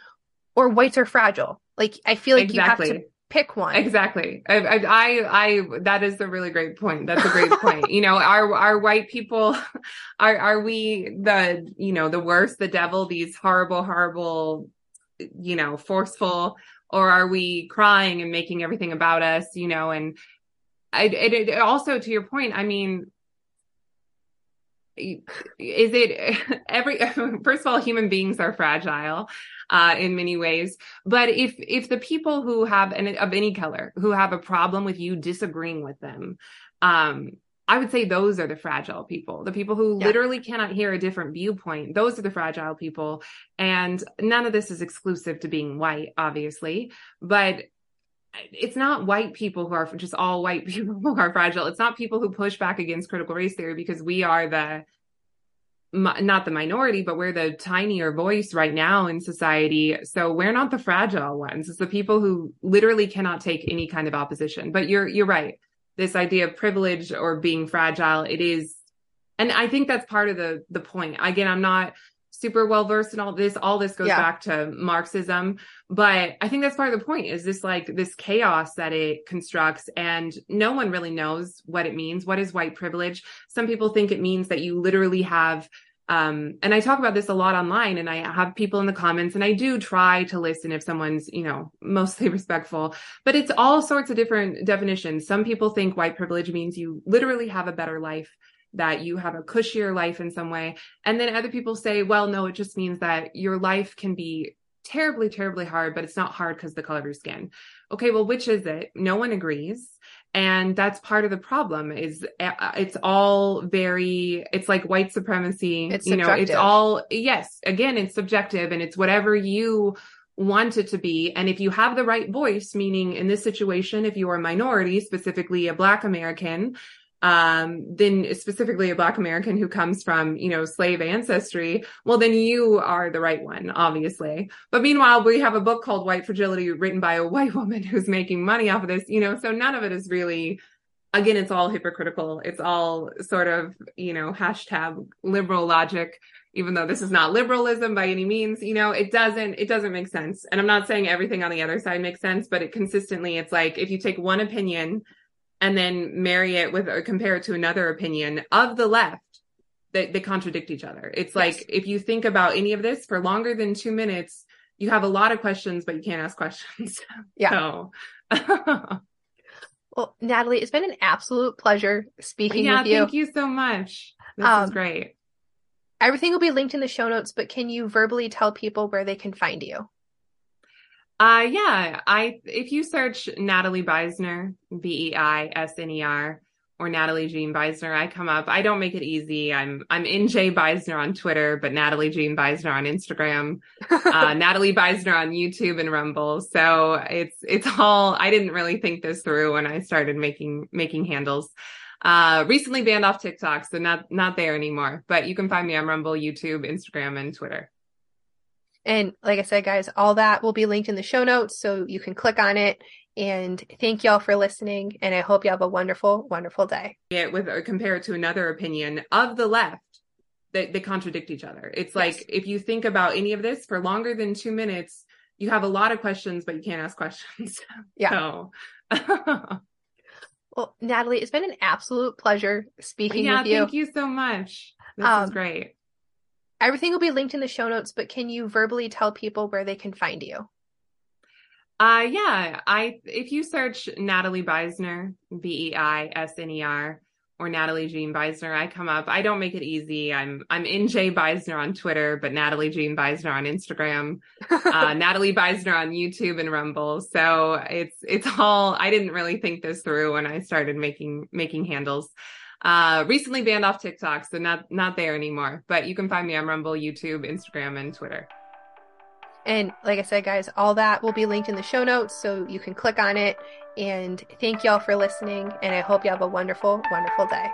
or whites are fragile like i feel like exactly. you have to pick one. Exactly. I, I, I that is a really great point. That's a great point. You know are are white people (laughs) are are we the you know the worst the devil these horrible horrible you know forceful or are we crying and making everything about us you know and it, it, it also to your point i mean is it (laughs) every (laughs) first of all human beings are fragile uh, in many ways. But if if the people who have and of any color who have a problem with you disagreeing with them, um, I would say those are the fragile people, the people who yeah. literally cannot hear a different viewpoint. Those are the fragile people. And none of this is exclusive to being white, obviously, but it's not white people who are just all white (laughs) people who are fragile. It's not people who push back against critical race theory because we are the not the minority, but we're the tinier voice right now in society. So we're not the fragile ones. It's the people who literally cannot take any kind of opposition. But you're you're right this idea of privilege or being fragile it is and i think that's part of the the point again i'm not super well versed in all this all this goes yeah. back to marxism but i think that's part of the point is this like this chaos that it constructs and no one really knows what it means what is white privilege some people think it means that you literally have um, and I talk about this a lot online and I have people in the comments and I do try to listen if someone's, you know, (laughs) mostly respectful, but it's all sorts of different definitions. Some people think white privilege means you literally have a better life, that you have a cushier life in some way. And then other people say, well, no, it just means that your life can be terribly, terribly hard, but it's not hard because the color of your skin. Okay, well, which is it? No one agrees and that's part of the problem is uh, it's all very it's like white supremacy it's you know it's all yes again it's subjective and it's whatever you want it to be and if you have the right voice meaning in this situation if you are a minority specifically a black american um, then specifically a black American who comes from, you know, slave ancestry, well, then you are the right one, obviously. But meanwhile, we have a book called White Fragility written by a (laughs) white woman who's making money off of this, you know, so none of it is really, again, it's all hypocritical. It's all sort of, you know, hashtag liberal logic, even though this is not liberalism by any means, you know, it doesn't, it doesn't make sense. And I'm not saying everything on the other side makes sense, but it consistently, it's like if you take one opinion and then marry it with or compare it to another opinion of the left they, they contradict each other. It's like if you think about any of this for longer than two minutes you have a lot of questions but you can't ask questions. (laughs) Yeah. So. (laughs) well natalie it's been an absolute pleasure speaking yeah, with you. thank you so much. This um, is great. everything will be linked in the show notes but can you verbally tell people where they can find you uh, yeah, I if you search Natalie Beisner, B E I S N E R, or Natalie Jean Beisner, I come up. I don't make it easy. I'm I'm NJ Beisner on Twitter, but Natalie Jean Beisner on Instagram, (laughs) uh, Natalie Beisner on YouTube and Rumble. So it's it's all. I didn't really think this through when I started making making handles. Uh, recently banned off TikTok, so not not there anymore. But you can find me on Rumble, YouTube, Instagram, and Twitter. And like I said, guys, all that will be linked in the show notes so you can click on it. And thank y'all for listening. And I hope you have a wonderful, wonderful day. Yeah, with or compare it to another opinion of the left, they, they contradict each other. It's like yes. if you think about any of this for longer than two minutes, you have a lot of questions, but you can't ask questions. (laughs) Yeah. So. (laughs) well, Natalie, it's been an absolute pleasure speaking yeah, with you. Thank you so much. This um, is great. Everything will be linked in the show notes, but can you verbally tell people where they can find you? Uh yeah, I if you search Natalie Beisner, B E I S N E R, or Natalie Jean Beisner, I come up. I don't make it easy. I'm I'm NJ Beisner on Twitter, but Natalie Jean Beisner on Instagram, (laughs) uh, Natalie Beisner on YouTube and Rumble. So it's it's all. I didn't really think this through when I started making making handles. Uh, recently banned off TikTok, so not not there anymore. But you can find me on Rumble, YouTube, Instagram, and Twitter. And like I said, guys, all that will be linked in the show notes, so you can click on it. And thank y'all for listening. And I hope you have a wonderful, wonderful day.